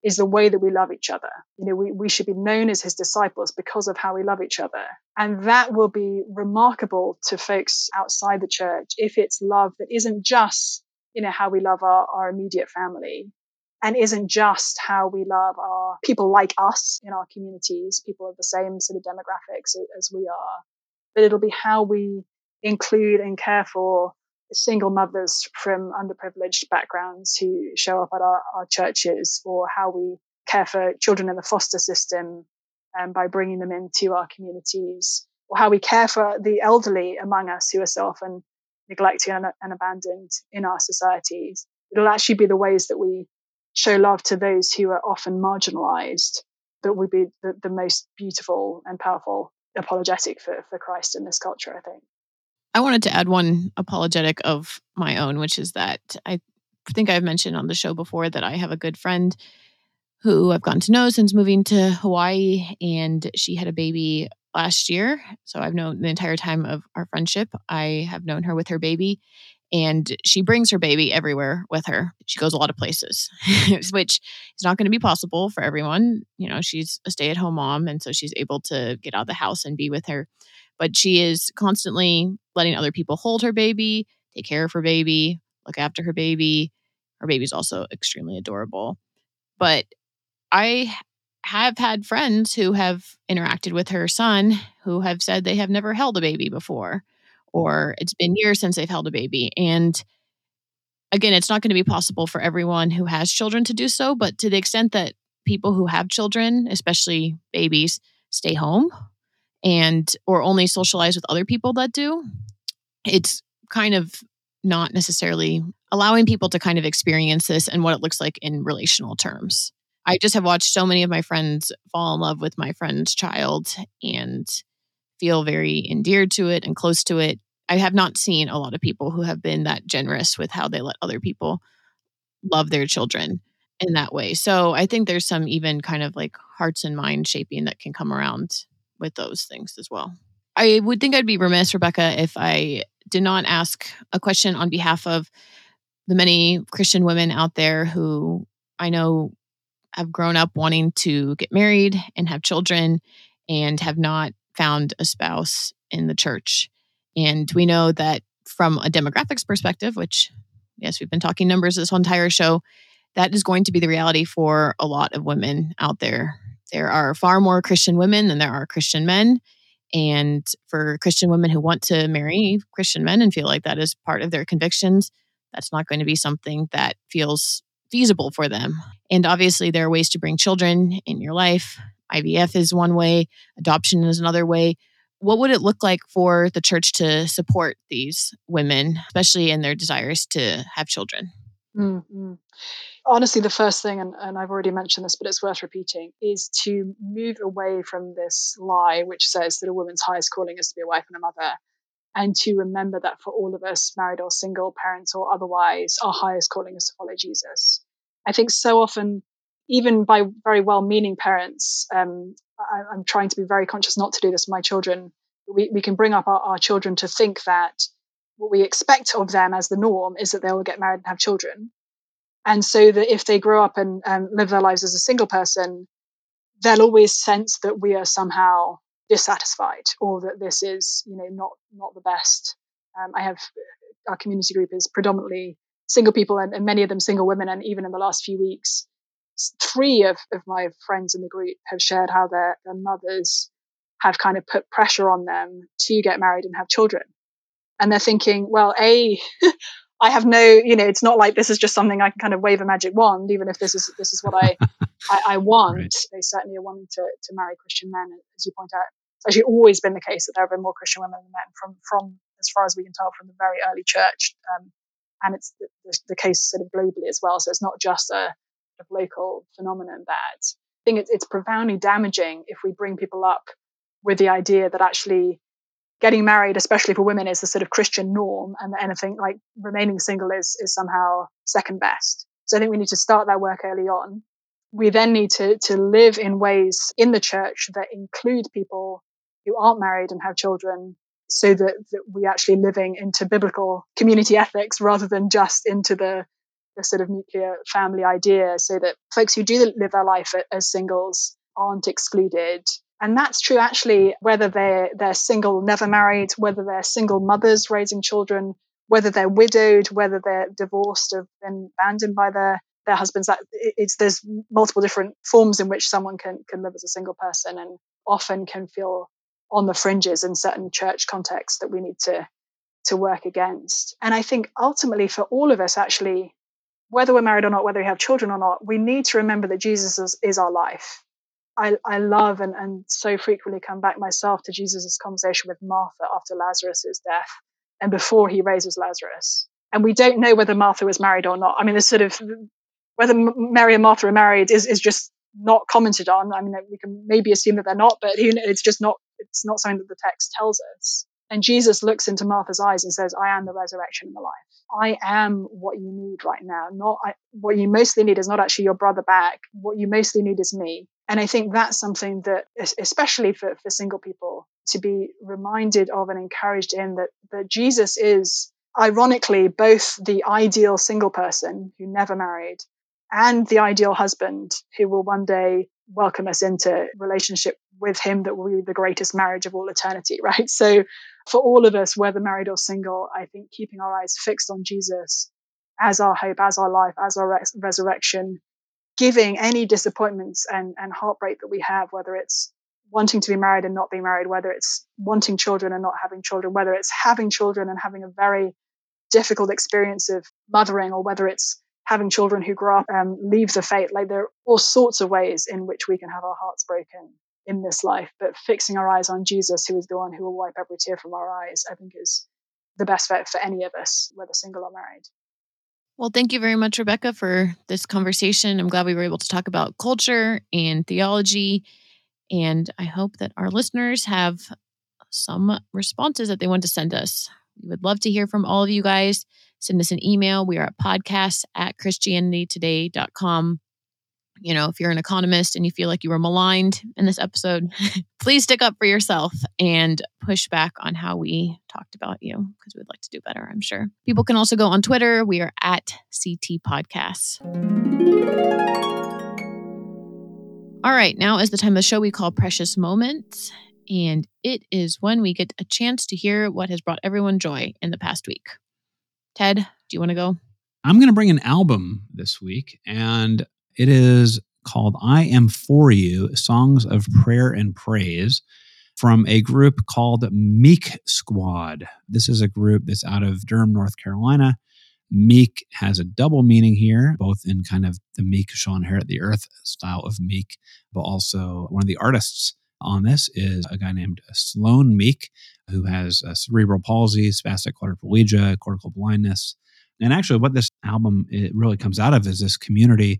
is the way that we love each other. You know, we, we should be known as his disciples because of how we love each other. And that will be remarkable to folks outside the church if it's love that isn't just, you know, how we love our, our immediate family and isn't just how we love our people like us in our communities, people of the same sort of demographics as we are, but it'll be how we include and care for single mothers from underprivileged backgrounds who show up at our, our churches, or how we care for children in the foster system um, by bringing them into our communities, or how we care for the elderly among us who are so often neglected and, and abandoned in our societies. It'll actually be the ways that we show love to those who are often marginalized that would be the, the most beautiful and powerful apologetic for, for Christ in this culture, I think. I wanted to add one apologetic of my own, which is that I think I've mentioned on the show before that I have a good friend who I've gotten to know since moving to Hawaii, and she had a baby last year. So I've known the entire time of our friendship. I have known her with her baby, and she brings her baby everywhere with her. She goes a lot of places, [LAUGHS] which is not going to be possible for everyone. You know, she's a stay at home mom, and so she's able to get out of the house and be with her but she is constantly letting other people hold her baby, take care of her baby, look after her baby. Her baby's also extremely adorable. But I have had friends who have interacted with her son who have said they have never held a baby before or it's been years since they've held a baby. And again, it's not going to be possible for everyone who has children to do so, but to the extent that people who have children, especially babies, stay home and or only socialize with other people that do it's kind of not necessarily allowing people to kind of experience this and what it looks like in relational terms i just have watched so many of my friends fall in love with my friend's child and feel very endeared to it and close to it i have not seen a lot of people who have been that generous with how they let other people love their children in that way so i think there's some even kind of like hearts and mind shaping that can come around with those things as well. I would think I'd be remiss, Rebecca, if I did not ask a question on behalf of the many Christian women out there who I know have grown up wanting to get married and have children and have not found a spouse in the church. And we know that from a demographics perspective, which, yes, we've been talking numbers this entire show, that is going to be the reality for a lot of women out there. There are far more Christian women than there are Christian men. And for Christian women who want to marry Christian men and feel like that is part of their convictions, that's not going to be something that feels feasible for them. And obviously, there are ways to bring children in your life. IVF is one way, adoption is another way. What would it look like for the church to support these women, especially in their desires to have children? Mm-hmm. Honestly, the first thing, and, and I've already mentioned this, but it's worth repeating, is to move away from this lie which says that a woman's highest calling is to be a wife and a mother, and to remember that for all of us, married or single, parents or otherwise, our highest calling is to follow Jesus. I think so often, even by very well meaning parents, um, I, am trying to be very conscious not to do this with my children. We, we can bring up our, our children to think that what we expect of them as the norm is that they will get married and have children. And so that if they grow up and um, live their lives as a single person, they'll always sense that we are somehow dissatisfied or that this is, you know, not not the best. Um, I have our community group is predominantly single people and, and, many of them single women. And even in the last few weeks, three of, of my friends in the group have shared how their, their mothers have kind of put pressure on them to get married and have children and they're thinking, well, a, [LAUGHS] I have no, you know, it's not like this is just something I can kind of wave a magic wand, even if this is this is what I [LAUGHS] I, I, want. Right. They certainly are wanting to to marry Christian men, as you point out. It's actually always been the case that there have been more Christian women than men from from as far as we can tell from the very early church, um, and it's the, the, the, case sort of globally as well. So it's not just a, a local phenomenon. That I think it's, it's profoundly damaging if we bring people up with the idea that actually getting married, especially for women, is the sort of Christian norm, and anything like remaining single is is somehow second best. So I think we need to start that work early on. We then need to to live in ways in the church that include people who aren't married and have children, so that, that we actually living into biblical community ethics rather than just into the the sort of nuclear family idea, so that folks who do live their life as singles aren't excluded. And that's true actually whether they're they're single never married whether they're single mothers raising children whether they're widowed whether they're divorced or been abandoned by their their husbands. It's there's multiple different forms in which someone can can live as a single person and often can feel on the fringes in certain church contexts that we need to to work against. And i think ultimately for all of us actually whether we're married or not whether we have children or not we need to remember that jesus is, is our life I, I love and, and so frequently come back myself to Jesus' conversation with Martha after Lazarus' death and before he raises Lazarus. And we don't know whether Martha was married or not. I mean, the sort of whether Mary and Martha are married is, is just not commented on. I mean, we can maybe assume that they're not, but it's just not, it's not something that the text tells us. And Jesus looks into Martha's eyes and says, I am the resurrection and the life. I am what you need right now. Not I, what you mostly need is not actually your brother back. What you mostly need is me. And I think that's something that, especially for, for single people, to be reminded of and encouraged in that, that Jesus is, ironically, both the ideal single person who never married and the ideal husband who will one day welcome us into relationship with him that will be the greatest marriage of all eternity, [LAUGHS] right? So for all of us, whether married or single, I think keeping our eyes fixed on Jesus as our hope, as our life, as our res- resurrection, giving any disappointments and, and heartbreak that we have, whether it's wanting to be married and not being married, whether it's wanting children and not having children, whether it's having children and having a very difficult experience of mothering, or whether it's having children who grow up and leave the faith. Like there are all sorts of ways in which we can have our hearts broken in this life, but fixing our eyes on Jesus, who is the one who will wipe every tear from our eyes, I think is the best fit for any of us, whether single or married. Well, thank you very much, Rebecca, for this conversation. I'm glad we were able to talk about culture and theology. And I hope that our listeners have some responses that they want to send us. We would love to hear from all of you guys. Send us an email. We are at podcasts at christianitytoday.com you know, if you're an economist and you feel like you were maligned in this episode, [LAUGHS] please stick up for yourself and push back on how we talked about you because we'd like to do better, I'm sure. People can also go on Twitter. We are at CT Podcasts. All right, now is the time of the show we call Precious Moments. and it is when we get a chance to hear what has brought everyone joy in the past week. Ted, do you want to go? I'm going to bring an album this week, and it is called I Am For You Songs of Prayer and Praise from a group called Meek Squad. This is a group that's out of Durham, North Carolina. Meek has a double meaning here, both in kind of the meek shall inherit the earth style of meek, but also one of the artists on this is a guy named Sloan Meek, who has uh, cerebral palsy, spastic quadriplegia, cortical blindness. And actually, what this album it really comes out of is this community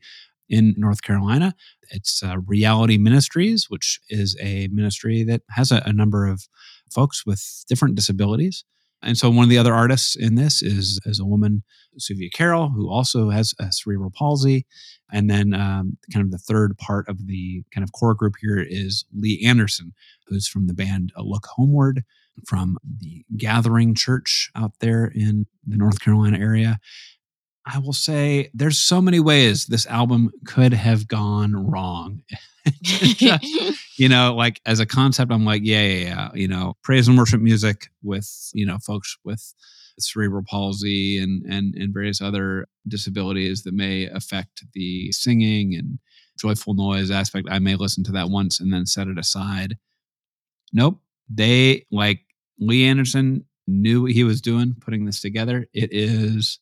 in North Carolina. It's uh, Reality Ministries, which is a ministry that has a, a number of folks with different disabilities. And so one of the other artists in this is, is a woman, Suvia Carroll, who also has a cerebral palsy. And then um, kind of the third part of the kind of core group here is Lee Anderson, who's from the band Look Homeward from the Gathering Church out there in the North Carolina area. I will say there's so many ways this album could have gone wrong. [LAUGHS] Uh, [LAUGHS] you know, like as a concept, I'm like, yeah, yeah, yeah. You know, praise and worship music with, you know, folks with cerebral palsy and and and various other disabilities that may affect the singing and joyful noise aspect. I may listen to that once and then set it aside. Nope. They like Lee Anderson knew what he was doing putting this together. It is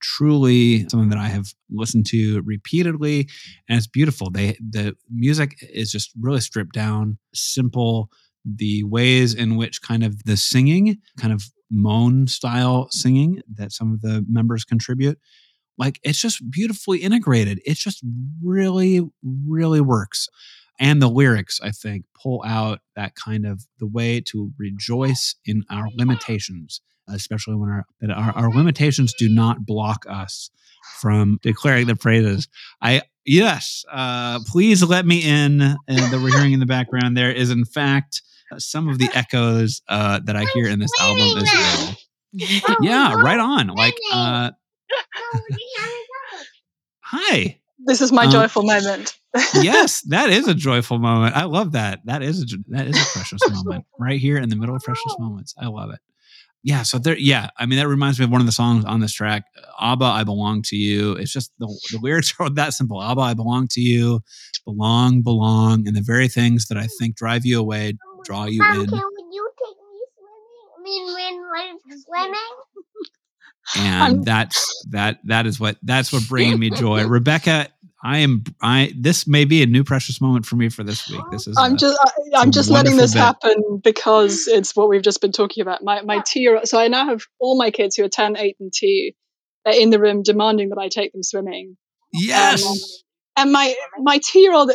truly something that I have listened to repeatedly, and it's beautiful. They the music is just really stripped down, simple. The ways in which kind of the singing, kind of moan style singing that some of the members contribute, like it's just beautifully integrated. It just really, really works. And the lyrics, I think, pull out that kind of the way to rejoice in our limitations especially when our, our, our limitations do not block us from declaring the praises. I yes, uh, please let me in. And that we're hearing in the background there is in fact some of the echoes uh, that I hear in this album as well. [LAUGHS] yeah, right on. Like, uh, [LAUGHS] hi. This is my um, joyful moment. yes, [LAUGHS] that is a joyful moment. I love that. That is a that is a precious moment right here in the middle of precious moments. I love it yeah, so there, yeah, I mean, that reminds me of one of the songs on this track, Abba, I belong to you. It's just the, the lyrics [LAUGHS] are that simple. Abba, I belong to you, belong, belong, and the very things that I think drive you away draw you Mom, in. Can you take me swimming? I mean, when we're swimming. And [LAUGHS] that's that. That is what that's what bringing me joy. [LAUGHS] Rebecca, I am. I this may be a new precious moment for me for this week. This is. I'm a, just. I, am just letting this bit. happen because it's what we've just been talking about. My my two year. Old so I now have all my kids who are 10, 8, and two. They're in the room demanding that I take them swimming. Yes. Um, and my my two year old.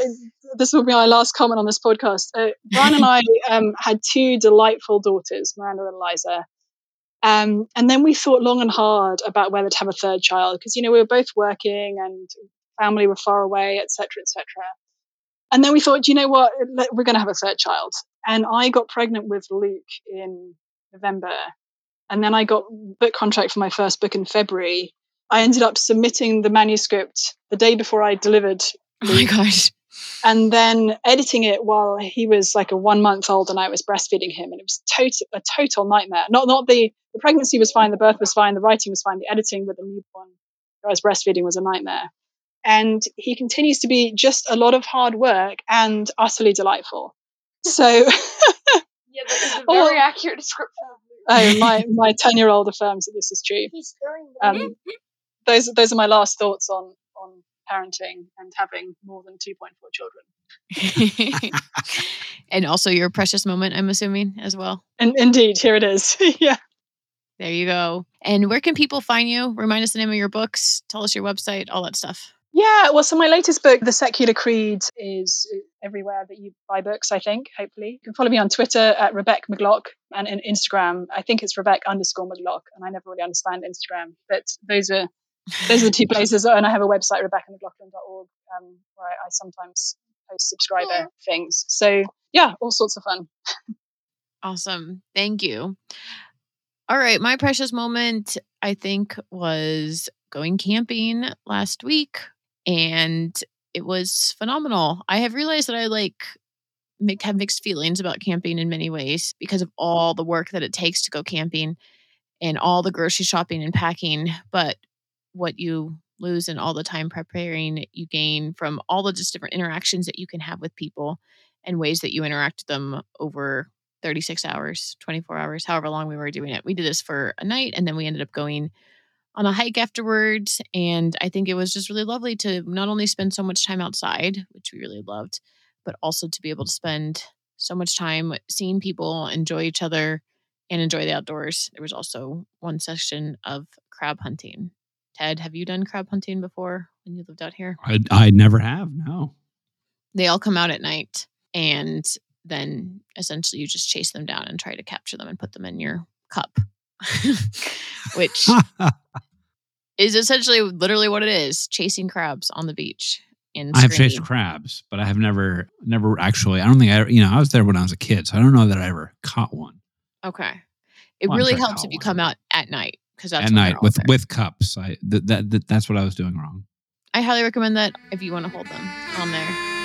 This will be my last comment on this podcast. Uh, Brian and [LAUGHS] I um, had two delightful daughters, Miranda and Eliza. Um, and then we thought long and hard about whether to have a third child because you know we were both working and family were far away, etc., etc. And then we thought, you know what, we're going to have a third child. And I got pregnant with Luke in November, and then I got book contract for my first book in February. I ended up submitting the manuscript the day before I delivered. Oh my gosh. And then editing it while he was like a one month old and I was breastfeeding him. And it was total, a total nightmare. Not, not the, the pregnancy was fine, the birth was fine, the writing was fine, the editing with the newborn I was breastfeeding was a nightmare and he continues to be just a lot of hard work and utterly delightful. So, [LAUGHS] [LAUGHS] yeah, that is a very accurate description. Oh, [LAUGHS] my my ten year old affirms that this is true. Um, those those are my last thoughts on on parenting and having more than two point four children. and also your precious moment, I'm assuming as well. And indeed, here it is. yeah. There you go. And where can people find you? Remind us the name of your books. Tell us your website, all that stuff. Yeah, well, so my latest book, The Secular Creed, is everywhere that you buy books, I think, hopefully. You can follow me on Twitter at Rebecca McLaugh and in Instagram, I think it's Rebecca underscore McLaugh, and I never really understand Instagram, but those are those are the two [LAUGHS] places. And I have a website, RebeccaMcLaughlin.org, um, where I, I sometimes post subscriber things. So yeah, all sorts of fun. awesome. Thank you. All right, my precious moment, I think, was going camping last week and it was phenomenal. I have realized that I like make, have mixed feelings about camping in many ways because of all the work that it takes to go camping and all the grocery shopping and packing. But what you lose in all the time preparing, you gain from all the just different interactions that you can have with people and ways that you interact with them over 36 hours, 24 hours, however long we were doing it. We did this for a night and then we ended up going on a hike afterwards. And I think it was just really lovely to not only spend so much time outside, which we really loved, but also to be able to spend so much time seeing people enjoy each other and enjoy the outdoors. There was also one session of crab hunting. Ted, have you done crab hunting before when you lived out here? I, I never have. No. They all come out at night and then essentially you just chase them down and try to capture them and put them in your cup, [LAUGHS] which is essentially literally what it is chasing crabs on the beach. And I have chased crabs, but I have never, never actually. I don't think I, you know, I was there when I was a kid, so I don't know that I ever caught one Okay. It Well, really helps if you one. come out at night because that's at night with there. with cups. I th- that, that that's what I was doing wrong. I highly recommend that if you want to hold them on there.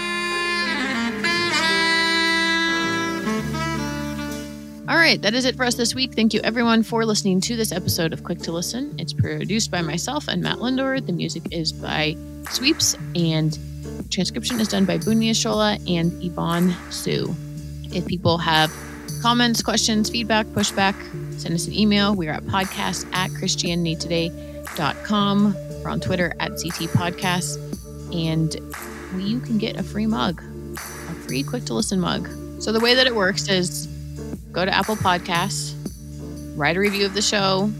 All right, that is it for us this week. Thank you everyone for listening to this episode of Quick to Listen. It's produced by myself and Matt Linder. The music is by Sweeps, and transcription is done by Bunmi Ishola and Yvonne Su. If people have comments, questions, feedback, pushback, send us an email. We are at podcast at christianitytoday.com. We're on Twitter at CT Podcast. And you can get a free mug, a free quick to listen mug. So the way that it works is go to Apple Podcasts, write a review of the show,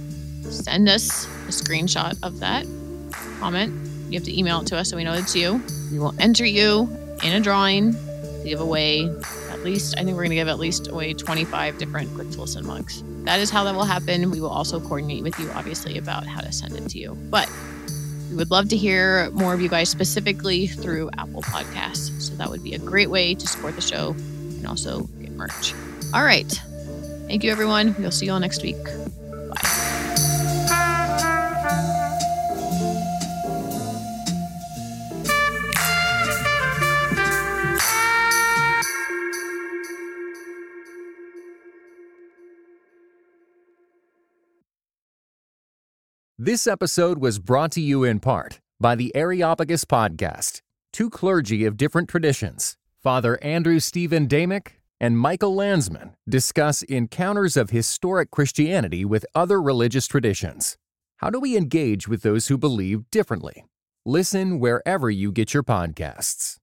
send us a screenshot of that comment. You have to email it to us so we know it's you. We will enter you in a drawing to give away at least, I think we're going to give at least away 25 different quick to listen mugs. That is how that will happen. We will also coordinate with you, obviously, about how to send it to you. But we would love to hear more of you guys specifically through Apple Podcasts. So that would be a great way to support the show and also get merch. All right. Thank you, everyone. We'll see you all next week. This episode was brought to you in part by the Areopagus Podcast, two clergy of different traditions, Father Andrew Stephen Damick and Michael Landsman, discuss encounters of historic Christianity with other religious traditions. How do we engage with those who believe differently? Listen wherever you get your podcasts.